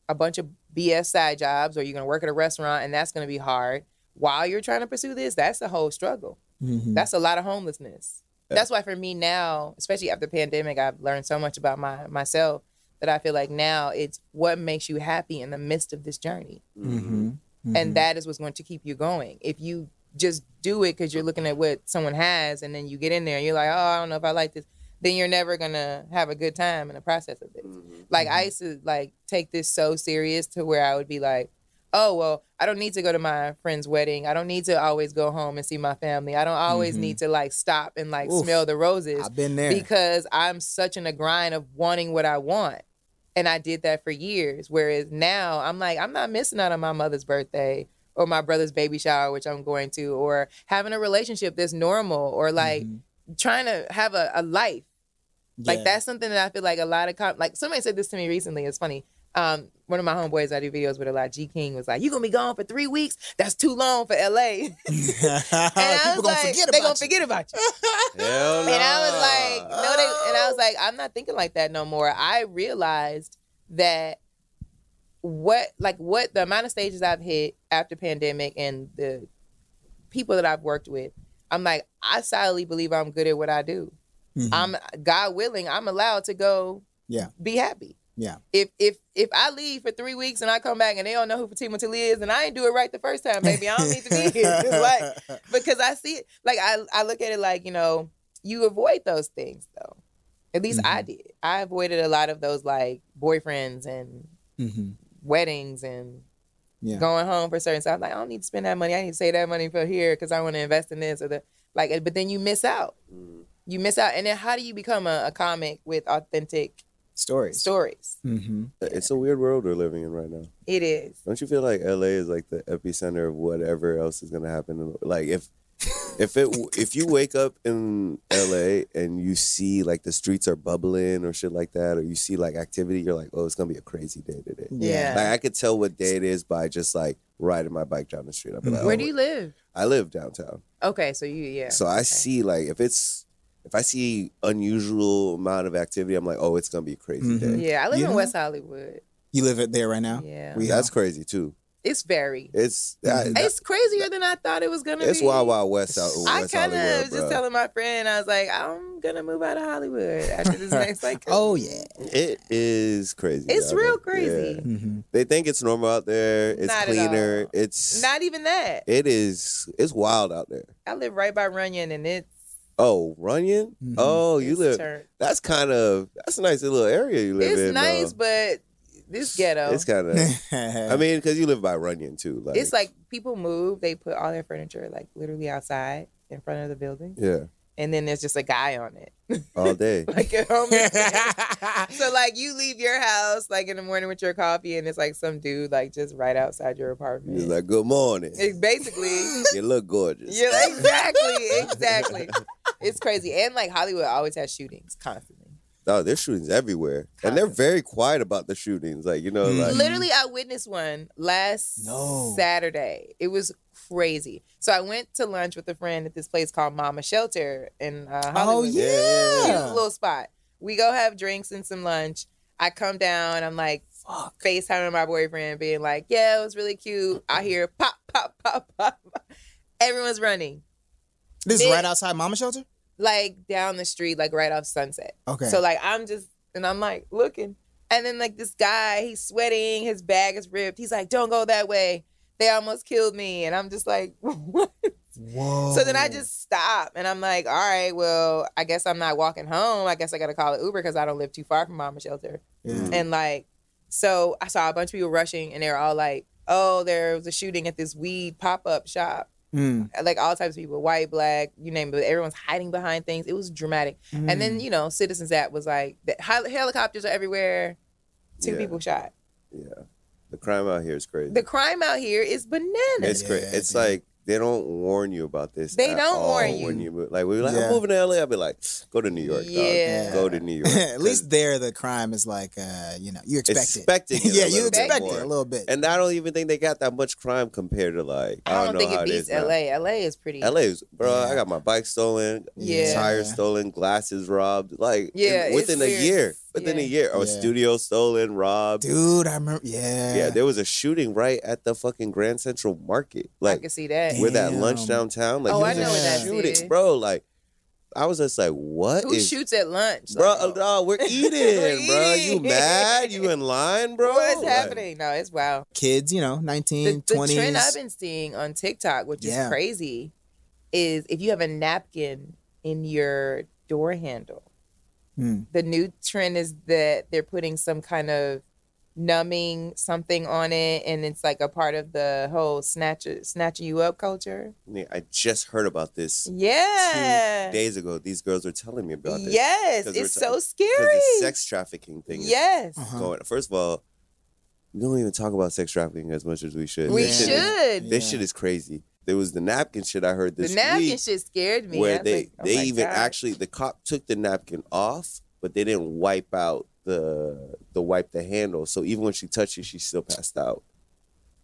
a bunch of bs side jobs or you're gonna work at a restaurant and that's gonna be hard while you're trying to pursue this that's a whole struggle Mhm. that's a lot of homelessness. Yeah. That's why for me now, especially after the pandemic, I've learned so much about my myself that I feel like now it's what makes you happy in the midst of this journey. Mhm. And Mhm. that is what's going to keep you going. If you just do it because you're looking at what someone has and then you get in there and you're like, oh, I don't know if I like this, then you're never gonna have a good time in the process of this. Mhm. Like Mm-hmm. I used to like take this so serious to where I would be like, oh well, I don't need to go to my friend's wedding. I don't need to always go home and see my family. I don't always Mhm. need to like stop and like Oof. smell the roses I've been there. because I'm such in a grind of wanting what I want. And I did that for years. Whereas now I'm like, I'm not missing out on my mother's birthday or my brother's baby shower, which I'm going to, or having a relationship that's normal, or like Mhm. trying to have a, a life. Like that's something that I feel like a lot of com- like somebody said this to me recently. It's funny. Um, one of my homeboys I do videos with a lot, G King, was like, "You gonna be gone for three weeks? That's too long for LA." and I was gonna like, forget "They about gonna you. forget about you." Hell And I was like, "No, they." And I was like, "I'm not thinking like that no more." I realized that what, like, what the amount of stages I've hit after pandemic and the people that I've worked with, I'm like, I solidly believe I'm good at what I do. Mhm. I'm God willing, I'm allowed to go Yeah. be happy. Yeah. If if if I leave for three weeks and I come back and they don't know who Fatimah Taliah is and I ain't do it right the first time, baby, I don't need to be here. It's like because I see it like I I look at it like, you know, you avoid those things though. At least I did. I avoided a lot of those like boyfriends and Mhm. Weddings and Yeah. going home for certain stuff. I'm like, I don't need to spend that money. I need to save that money for here because I want to invest in this or the like. But then you miss out. Mhm. You miss out. And then how do you become a, a comic with authentic Stories. stories? hmm It's a weird world we're living in right now. It is. Don't you feel like LA is like the epicenter of whatever else is gonna happen? Like if if it if you wake up in LA and you see like the streets are bubbling or shit like that, or you see like activity, you're like, oh, it's gonna be a crazy day today. Yeah. Like I could tell what day it is by just like riding my bike down the street. I'll be like, Where oh, do you live? I live downtown, Okay, so you yeah. so I okay. see like if it's if I see unusual amount of activity, I'm like, oh, it's gonna be a crazy Mhm. day. Yeah, I live You in know? West Hollywood. You live it there right now. Yeah, We That's crazy too. It's very. It's that- It's crazier than I thought it was gonna be. it's be. wild, wild west out. I kind of Hollywood, was just telling my friend, I was like, I'm gonna move out of Hollywood after this next like. Oh yeah. It is crazy. It's out real there. crazy. Yeah. hmm They think it's normal out there. It's Not cleaner. It's Not even that. It is. It's wild out there. I live right by Runyon, and it's. Oh, Runyon. Mhm. Oh, you it's live. turned- That's kind of. That's a nice little area you live It's in. nice, though. but this ghetto. It's kind of. I mean, because you live by Runyon too. Like, it's like people move, they put all their furniture like literally outside in front of the building, yeah, and then there's just a guy on it, all day. like a homeless. guy. so like you leave your house like in the morning with your coffee, and it's like some dude like just right outside your apartment. He's like, "Good morning. It's basically. you look gorgeous." Yeah, exactly, exactly. It's crazy, and like Hollywood always has shootings constantly. Oh, there's shootings everywhere, and they're very quiet about the shootings. Like you know, Mhm. like Literally, I witnessed one last No. Saturday. It was crazy. So I went to lunch with a friend at this place called Mama Shelter in uh, Oh Hollywood. yeah. Cute little spot. We go have drinks and some lunch. I come down. I'm like Fuck. FaceTiming my boyfriend, being like, "Yeah, it was really cute." I hear pop, pop, pop, pop. Everyone's running This is Mid- right outside Mama Shelter. Like down the street, like right off Sunset. Okay. So like I'm just and I'm like looking. And then like this guy, he's sweating, his bag is ripped. He's like, Don't go that way. They almost killed me. And I'm just like, What? Whoa. So then I just stop and I'm like, All right, well, I guess I'm not walking home. I guess I gotta call an Uber because I don't live too far from Mama Shelter. Yeah. And like, so I saw a bunch of people rushing and they were all like, Oh, there was a shooting at this weed pop-up shop. Mm. Like all types of people, white, black, you name it. Everyone's hiding behind things. It was dramatic. And Mm. then you know, Citizens App was like the helicopters are everywhere. Two Yeah. people shot. Yeah, the crime out here is crazy. The crime out here is bananas. it's great. Yeah, It's dude. like they don't warn you about this. They at don't all warn you. when you move. Like we were like, Yeah. I'm moving to LA. I'll be like, go to New York. dog. Yeah. go to New York. At least there, the crime is like, uh, you know, you expect it. expecting it. yeah, a you little bit expect more. it a little bit. And I don't even think they got that much crime compared to like. I I don't, don't know think how it beats is now. LA. LA is pretty. LA is, bro. I got my bike stolen, Yeah. tires stolen, glasses robbed. Like, Yeah, in- within a it's weird. year, within a year, or Yeah. studio stolen, robbed. Dude, I remember. Yeah. Yeah, there was a shooting right at the fucking Grand Central Market, Like, I like can see that. Damn. with that lunch downtown. Like, Oh, it I know a where that's shooting, at. bro. Like, I was just like, what Who is- shoots at lunch? bro? Like, uh, we're eating, We're bro. You mad? You in line, bro? What's Like, happening? No, it's wild. Kids, you know, 19, The, the 20s. trend I've been seeing on TikTok, which Yeah. is crazy, is if you have a napkin in your door handle. Hmm. The new trend is that they're putting some kind of numbing something on it, and it's like a part of the whole snatch snatching you up culture. Yeah, I just heard about this Yeah. two days ago. These girls were telling me about this. Yes, 'Cause we're it's ta- so Because scary. the sex trafficking thing is yes, Uh-huh. going. First of all, we don't even talk about sex trafficking as much as we should. we Yeah. This shit is- should. This Yeah. shit is crazy. There was the napkin shit I heard this the napkin week, shit scared me. I where was they like, oh they my even God. actually the cop took the napkin off, but they didn't wipe out the the wipe the handle. So even when she touched it, she still passed out.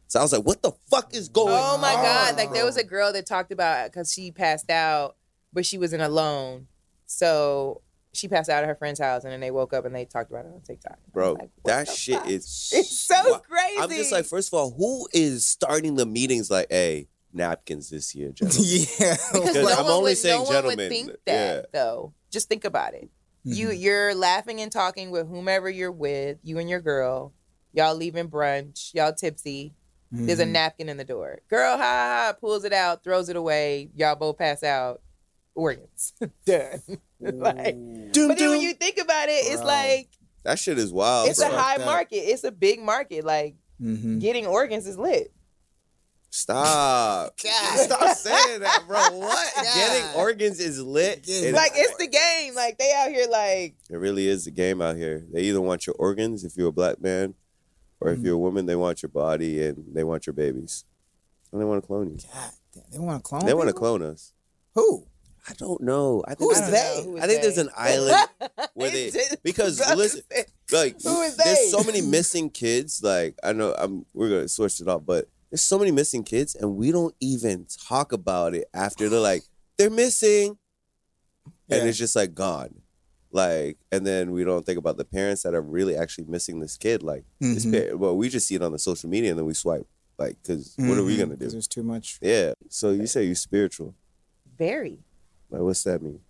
So I was like, what the fuck is going on? Oh my god! Like there was a girl that talked about because she passed out, but she wasn't alone. So she passed out at her friend's house, and then they woke up and they talked about it on TikTok. Bro, like, that shit fuck? is It's so Wha- crazy. I'm just like, first of all, who is starting the meetings like, hey, napkins this year, gentlemen? yeah. because because no I'm one only would, saying no gentlemen. would think that Yeah. though. Just think about it. You Mhm. you're laughing and talking with whomever you're with, you and your girl. Y'all leaving brunch. Y'all tipsy. There's a Mhm. napkin in the door. Girl, ha ha, ha, pulls it out, throws it away. Y'all both pass out. Organs done. like, Doom, but then when you think about it, it's Bro. like That shit is wild. it's bro. a high that. market. It's a big market. Like Mhm. getting organs is lit. Stop. God. Stop saying that, bro. What? God. Getting organs is lit. Yeah. It- Like it's the game. Like they out here like It really is the game out here. They either want your organs if you're a black man, or if Mhm. you're a woman, they want your body and they want your babies. And they want to clone you. God damn, they want to clone. They want to clone us. Who? I don't know. I think Who's I don't there's- they? know. Who is I think there's an island where they because listen, like Who is there's they? so many missing kids. Like I know I'm we're gonna switch it off, but there's so many missing kids, and we don't even talk about it after they're like they're missing, and it's just like gone. Like, and then we don't think about the parents that are really actually missing this kid. Like, this Mhm. pa- well, we just see it on the social media and then we swipe. Like, because what are we Mhm. gonna 'Cause do? There's too much. Yeah. So you say you're spiritual. very. Like, what's that mean?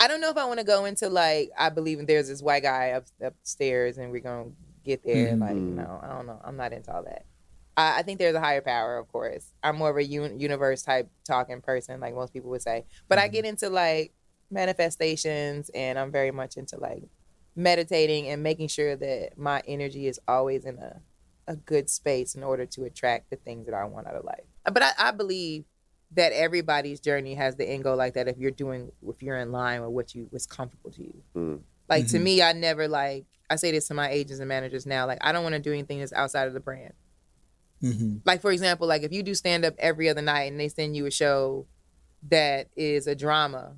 I don't know if I want to go into like I believe in there's this white guy up upstairs and we're gonna get there. Mhm. Like no, I don't know. I'm not into all that. I, I think there's a higher power, of course. I'm more of a un- universe type talking person, like most people would say. But I Mhm. get into like manifestations, and I'm very much into like meditating and making sure that my energy is always in a a good space in order to attract the things that I want out of life. But I, I believe that everybody's journey has the end goal like that if you're doing if you're in line with what you what's comfortable to you Mm. like to Mhm. me i never like i say this to my agents and managers now like i don't want to do anything that's outside of the brand Mm-hmm. like for example like if you do stand up every other night and they send you a show that is a drama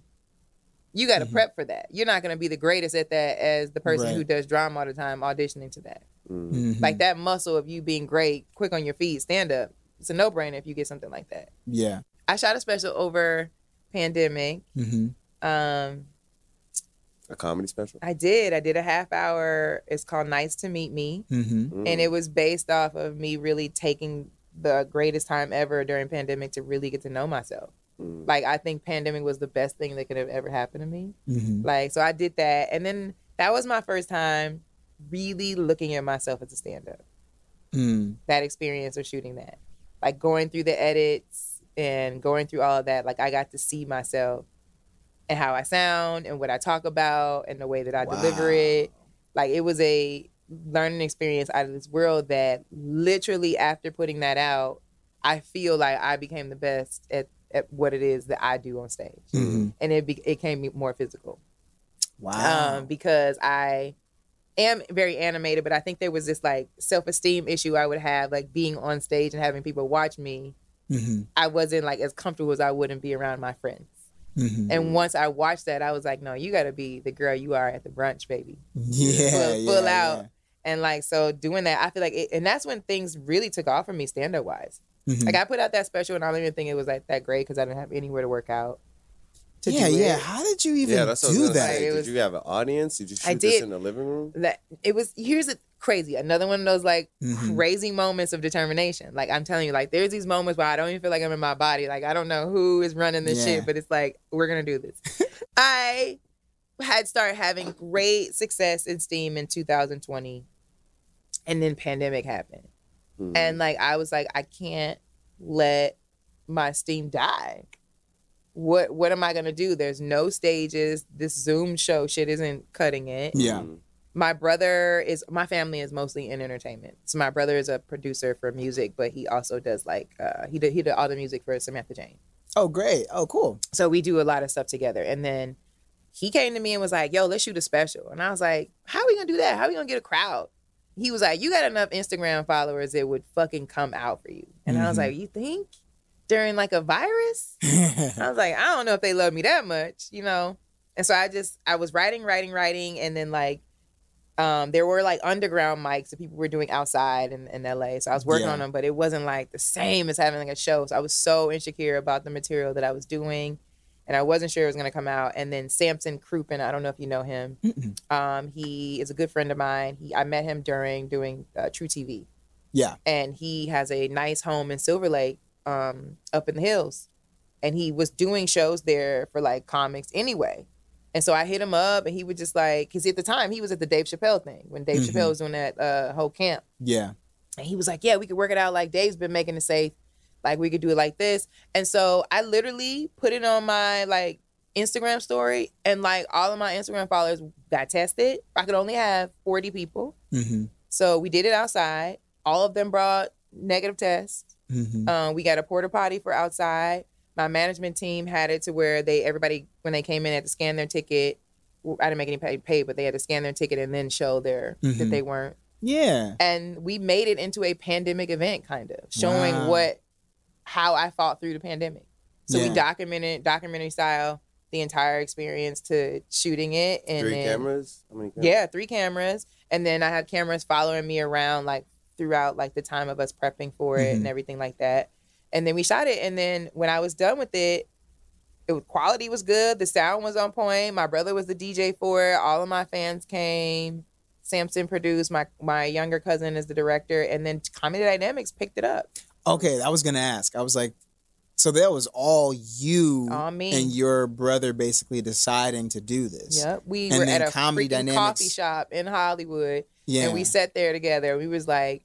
you got to Mhm. prep for that you're not going to be the greatest at that as the person Right. who does drama all the time auditioning to that Mm. Mm-hmm. like that muscle of you being great quick on your feet stand up it's a no brainer if you get something like that. Yeah. I shot a special over pandemic. Mm-hmm. Um, A comedy special. I did. I did a half hour. It's called Nice to Meet Me. Mm-hmm. and it was based off of me really taking the greatest time ever during pandemic to really get to know myself Mm. like i think pandemic was the best thing that could have ever happened to me Mm-hmm. like so i did that and then that was my first time really looking at myself as a stand-up Mm. that experience of shooting that like going through the edits and going through all of that like i got to see myself and how i sound and what i talk about and the way that i deliver it like it was a learning experience out of this world that literally after putting that out i feel like i became the best at, at what it is that i do on stage Mhm. and it, be, it came more physical Wow. um, because I am very animated, but I think there was this like self esteem issue I would have, like being on stage and having people watch me. mm-hmm. I wasn't like as comfortable as I wouldn't be around my friends. Mm-hmm. And once I watched that, I was like, no, you got to be the girl you are at the brunch, baby. yeah, full- full yeah, out. And like, so doing that, I feel like, it, and that's when things really took off for me stand up wise. Yeah. Mhm. Like, I put out that special, and I don't even think it was like that great because I didn't have anywhere to work out. To yeah, yeah. it. How did you even Yeah, I was do that? say. It Did was- you have an audience? Did you shoot I this in the living room? that it was here's a crazy. Another one of those like Mhm. crazy moments of determination. Like i'm telling you like there's these moments where i don't even feel like i'm in my body. Like i don't know who is running this Yeah. shit but it's like we're gonna do this. I had started having great success in steam in 2020 and then pandemic happened. Hmm. and like i was like i can't let my steam die. What what am i gonna do? There's no stages. This zoom show shit isn't cutting it. Yeah. My brother is my family is mostly in entertainment. So my brother is a producer for music, but he also does like uh, he did he did all the music for Samantha Jane. Oh, great. Oh, cool. So we do a lot of stuff together. And then he came to me and was like, "Yo, let's shoot a special." And I was like, "How are we gonna do that? How are we gonna get a crowd?" He was like, "You got enough Instagram followers that would fucking come out for you." And I was Mhm. like, "You think during like a virus?" I was like, I don't know if they love me that much, you know. And so I just I was writing, writing, writing, and then like um there were like underground mics that people were doing outside in, in LA. So I was working Yeah. on them, but it wasn't like the same as having like a show. So I was so insecure about the material that I was doing. And I wasn't sure it was gonna come out. And then Samson Crouppen, I don't know if you know him. Um, he is a good friend of mine. He I met him during doing uh, TruTV yeah. and he has a nice home in Silver Lake, um, up in the hills. And he was doing shows there for like comics anyway. And so I hit him up, and he was just like, because at the time he was at the Dave Chappelle thing when Dave Mhm. Chappelle was doing that uh, whole camp, Yeah. and he was like, "Yeah, we could work it out like Dave's been making it safe, like we could do it like this." And so I literally put it on my like Instagram story, and like all of my Instagram followers got tested. I could only have forty people, Mm-hmm. so we did it outside. All of them brought negative tests. Mm-hmm. Um, we got a porta potty for outside. My management team had it to where they everybody when they came in had to scan their ticket. I didn't make any pay, pay, but they had to scan their ticket and then show their that Mhm. they weren't. Yeah. And we made it into a pandemic event, kind of showing Wow. what how I fought through the pandemic. So we documented documentary style the entire experience to shooting it and Three then, cameras? How many cameras? yeah, three cameras, and then I had cameras following me around like throughout like the time of us prepping for it Mhm. and everything like that. And then we shot it, and then when I was done with it, it was, quality was good, the sound was on point. My brother was the DJ for it. All of my fans came. Samson produced. My my younger cousin is the director, and then Comedy Dynamics picked it up. Okay, I was gonna ask. I was like, so that was all you All and your brother basically deciding to do this. Yep, we And were at a Comedy Dynamics- coffee shop in Hollywood, Yeah. and we sat there together. We was like,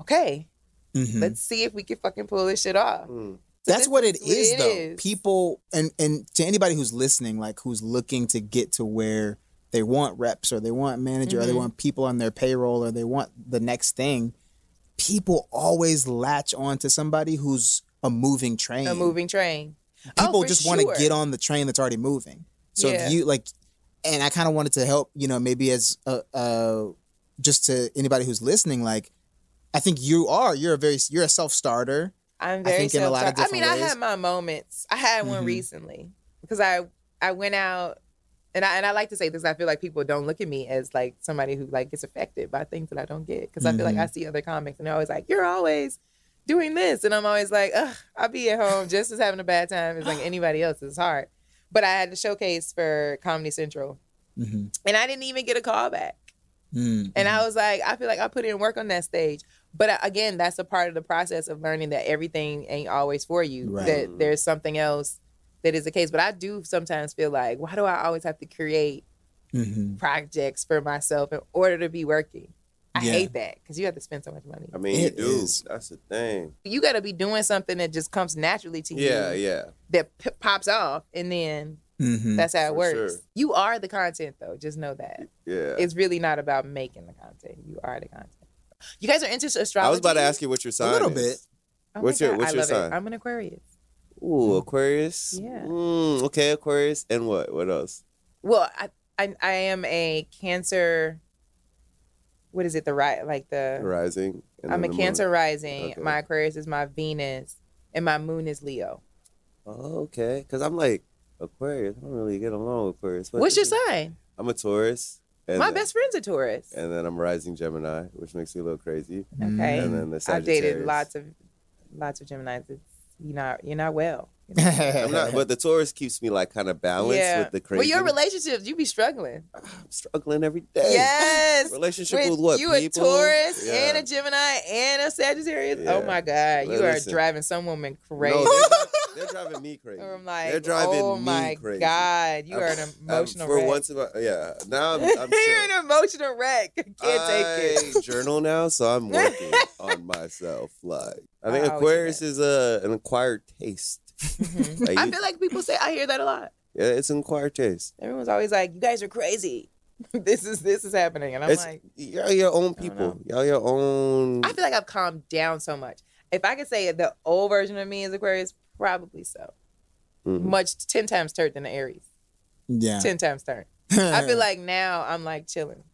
okay, Mhm. let's see if we can fucking pull this shit off. Hmm. So That's what it is, it though. is. People and and to anybody who's listening, like who's looking to get to where they want reps or they want manager or they Mhm. want people on their payroll or they want the next thing. People always latch on to somebody who's a moving train. A moving train. Oh, People for just want to get on the train that's already moving. So Yeah. if you like, and I kind of wanted to help, you know, maybe as a, uh, just to anybody who's listening, like, I think you are. You're a very you're a self starter. I'm I very think in a lot of self-taught. I mean, different I had my moments. I had one Mhm. recently because I I went out and I and I like to say this. I feel like people don't look at me as like somebody who like gets affected by things that I don't get because I feel like. I see other comics and they're always like, "You're always doing this, and I'm always like, ugh, I'll be at home just as having a bad time as like anybody else. It's hard, but I had to showcase for Comedy Central, Mm-hmm. and I didn't even get a call back. Mm-hmm. And I was like, I feel like I put in work on that stage. But uh, again, that's a part of the process of learning that everything ain't always for you. Right. That there's something else that is the case. But I do sometimes feel like, why do I always have to create Mm-hmm. projects for myself in order to be working? I Yeah. hate that because you have to spend so much money. I mean, It you do. is. That's the thing. You got to be doing something that just comes naturally to you. Yeah, yeah. That p- pops off, and then Mm-hmm. that's how it For works. sure. You are the content, though. Just know that Yeah. it's really not about making the content. You are the content. You guys are into astrology. I was about to ask you what your sign is. A little is. bit. Oh What's your- God, what's I your sign? It. I'm an Aquarius. Ooh, Aquarius. Yeah. Mm, okay, Aquarius. And what? What else? Well, I I, I am a Cancer. What is it? The right like the Rising. and I'm a then the moon. Cancer rising. Okay. My Aquarius is my Venus, and my Moon is Leo. Oh, okay. Because I'm like Aquarius. I don't really get along with Aquarius. What What's your is sign? I'm a Taurus. And my then, best friend's a Taurus. And then I'm rising Gemini, which makes me a little crazy. Okay. And then the I've dated lots of lots of Gemini's. It's, you're not you're not well. I'm not, but the Taurus keeps me like kind of balanced yeah. with the crazy. Well, your relationships, you be struggling. I'm struggling every day. Yes. Relationship with, what? You people? a Taurus Yeah. and a Gemini and a Sagittarius. Oh yeah. Oh my God, you Well, are listen. driving some woman crazy. No, they're, driving me crazy. I'm like, they're driving oh me my crazy. God, you I'm- are an I'm- emotional for wreck. once, in my, yeah. Now I'm, I'm You're an emotional wreck. I can't take it. journal now, so I'm working on myself. Like I think I Aquarius is a an acquired taste. Mhm. Like, I feel like people say I hear that a lot. Yeah, it's an acquired taste. Everyone's always like, "You guys are crazy. this is this is happening," and I'm it's like, y'all your own people. Y'all your own. I feel like I've calmed down so much. If I could say the old version of me is Aquarius, probably so. Mhm. Much ten times turned than the Aries. yeah. Ten times turned. I feel like now I'm like chilling.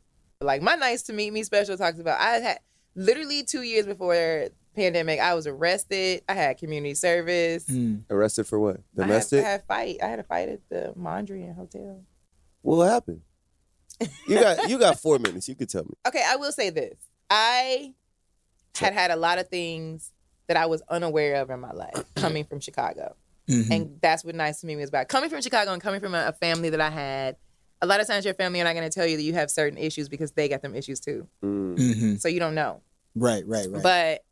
Like my nice to meet me special talks about I had literally two years before pandemic, I was arrested. I had community service. Mm. arrested for what? I had, Domestic. I had fight. I had a fight at the Mondrian Hotel. what happened? You got you got four minutes. You could tell me. Okay, I will say this. I had had a lot of things that I was unaware of in my life coming from Chicago. Mhm. And that's what nice to Meet me is about. Coming from Chicago and coming from a, a family that I had, a lot of times your family are not going to tell you that you have certain issues because they got them issues too. Mm. Mhm. So you don't know. Right, right, right. But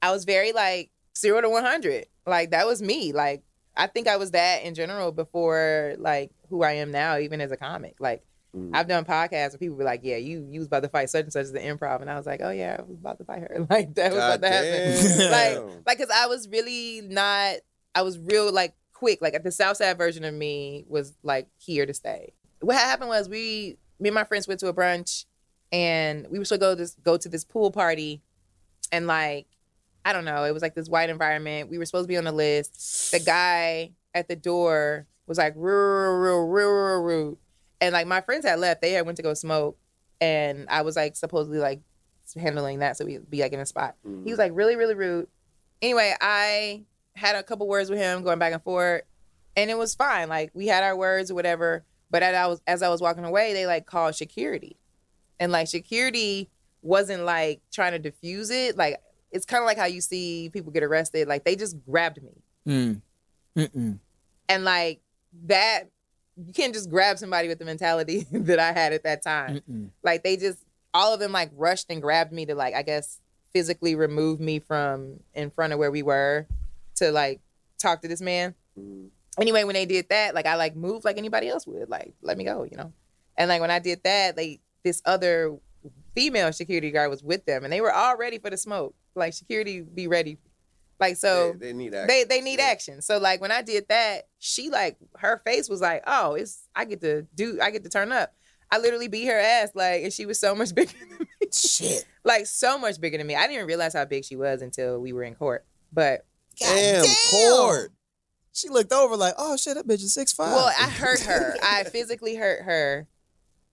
I was very like zero to 100. Like that was me. Like I think I was that in general before like who I am now, even as a comic. Like Mm. I've done podcasts where people were like, "Yeah, you you was about to fight such and such as the improv," and I was like, "Oh yeah, I was about to fight her." Like that was about to happen. Like like because I was really not. I was real like quick. Like the South Side version of me was like here to stay. What happened was we, me and my friends went to a brunch, and we were supposed to go this go to this pool party, and like I don't know, it was like this white environment. We were supposed to be on the list. The guy at the door was like real, real, real, real rude, and like my friends had left. They had went to go smoke, and I was like supposedly like handling that so we'd be like in a spot. Mm. He was like really, really rude. Anyway, I had a couple words with him going back and forth, and it was fine. Like we had our words or whatever. But as I was as I was walking away, they like called security, and like security wasn't like trying to diffuse it. Like it's kind of like how you see people get arrested. Like they just grabbed me, Mm. Mm-mm. and like that, you can't just grab somebody with the mentality that I had at that time. Mm-mm. Like they just all of them like rushed and grabbed me to like I guess physically remove me from in front of where we were to like talk to this man. Mm. Anyway, when they did that, like I like moved like anybody else would, like let me go, you know. And like when I did that, like this other female security guard was with them, and they were all ready for the smoke. Like security, be ready. Like so, they, they need action. they they need Yeah. action. So like when I did that, she like her face was like, oh, it's I get to do I get to turn up. I literally beat her ass like, and she was so much bigger than me, Shit. like so much bigger than me. I didn't even realize how big she was until we were in court. But God Damn, damn. court. She looked over like, oh shit, that bitch is six five. well, I hurt her. I physically hurt her,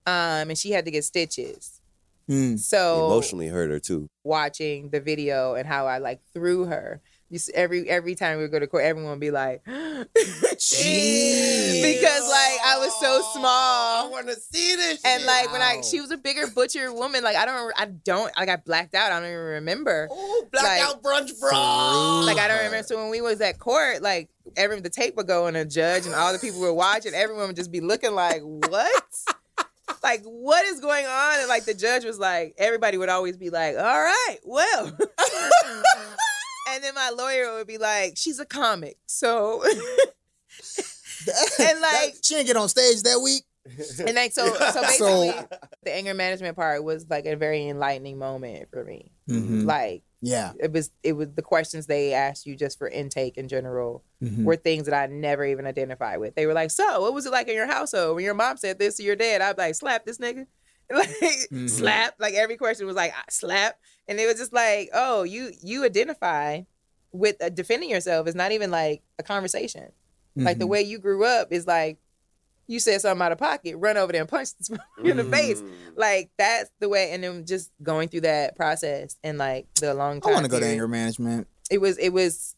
um, and she had to get stitches. Mm. So Emotionally hurt her too. watching the video and how I like threw her. You see, every every time we would go to court, everyone would be like, Jeez. because like I was so small. I want to see this. And shit. like when I, she was a bigger butcher woman. Like I don't, I don't, I got blacked out. I don't even remember. Ooh, blackout brunch, bra. Like I don't remember. So when we was at court, like every the tape would go on a judge, and all the people were watching. Everyone would just be looking like, "What? like what is going on?" And like the judge was like, everybody would always be like, "All right, well." and then my lawyer would be like, "She's a comic, so." And, like- she didn't get on stage that week. and like so, so basically, So- the anger management part was like a very enlightening moment for me. Mhm. Like Yeah. it was, it was the questions they asked you just for intake in general Mhm. were things that I never even identified with. They were like, "So, what was it like in your household when your mom said this to your dad?" I'd be like, "Slap this nigga." Like Mhm. slap. Like every question was like "Ah, slap, and it was just like, "Oh, you you identify with uh, defending yourself is not even like a conversation. Like the Mhm. way you grew up is like you said something out of pocket, run over there and punch this motherfucker in the face. Mm. Like that's the way. And then just going through that process and like the long I want to go to anger management. it was it was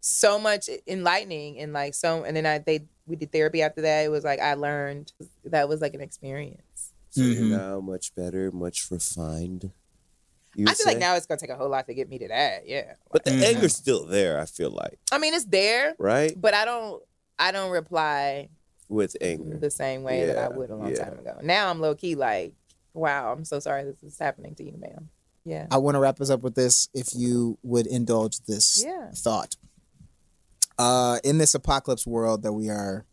so much enlightening and like so and then I they we did therapy after that. It was like I learned that was like an experience. So Mhm. you're now much better, much refined. You I would feel like now it's gonna take a whole lot to get me to that. Yeah. but the Mhm. anger's still there. I feel like, I mean it's there, right? but I don't I don't reply With anger, the same way that I would a long yeah. time ago. Now I'm low key like, wow, I'm so sorry this is happening to you, ma'am. Yeah. I want to wrap us up with this. If you would indulge this Yeah. thought, uh, in this apocalypse world that we are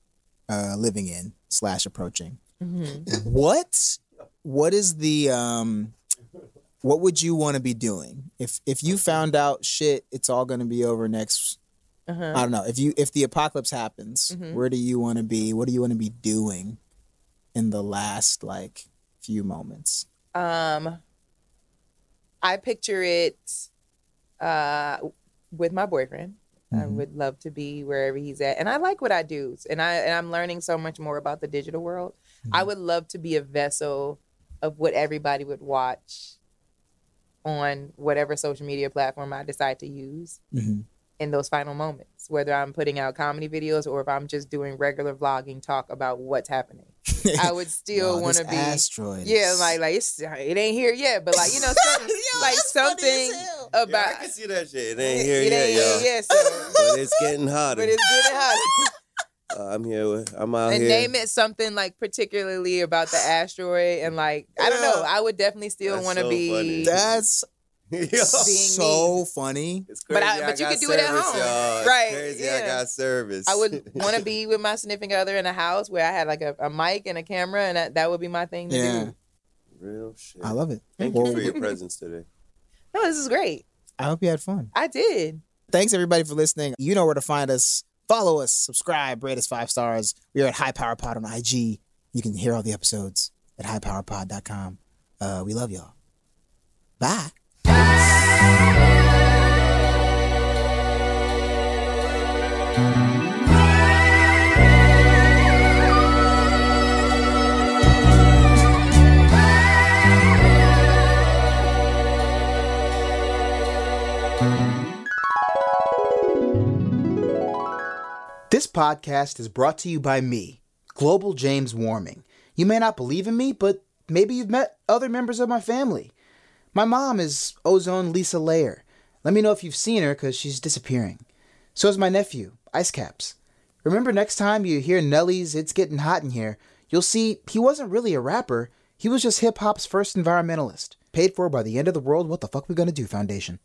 uh, living in slash approaching, hmm what what is the um what would you want to be doing if if you found out shit it's all going to be over next Uh-huh. i don't know if you if the apocalypse happens Mhm. where do you want to be what do you want to be doing in the last like few moments Um, I picture it uh, with my boyfriend. I Mhm. would love to be wherever he's at, and I like what I do, and I and I'm learning so much more about the digital world. I Mhm. would love to be a vessel of what everybody would watch on whatever social media platform I decide to use Mhm. in those final moments, whether I'm putting out comedy videos or if I'm just doing regular vlogging talk about what's happening. I would still Wow, want to be asteroid yeah, like like it's, it ain't here yet, but like you know, something, Yo, like that's funny as something hell. Yeah, about I can see that shit. It ain't here it yet, ain't y'all. here yet, so, But it's getting hotter. but it's getting hot. Uh, I'm here. With, I'm out and here. name it something like particularly about the asteroid, and like I don't know, I would definitely still That's want to so be. funny. that's Yo, so funny it's But crazy. I- but you got could do it at service, home. y'all. It's Right, Crazy. I got service. I would want to be with my significant other in a house where I had like a, a mic and a camera, and that, that would be my thing to Yeah. do. Real shit. i love it Thank you for your presence today. No, this is great. i hope you had fun I did. Thanks everybody for listening. You know where to find us. Follow us, subscribe, rate us five stars. We are at High Power Pod on IG. You can hear all the episodes at highpowerpod.com. Uh, we love y'all. Bye. This podcast is brought to you by me, Global James Warming. You may not believe in me, but maybe you've met other members of my family. My mom is Ozone Lisa Layer. Let me know if you've seen her because she's disappearing. So is my nephew, Ice Caps. Remember next time you hear Nelly's It's Getting Hot in Here, you'll see he wasn't really a rapper, he was just hip hop's first environmentalist. Paid for by the End of the World What the Fuck We Gonna Do Foundation.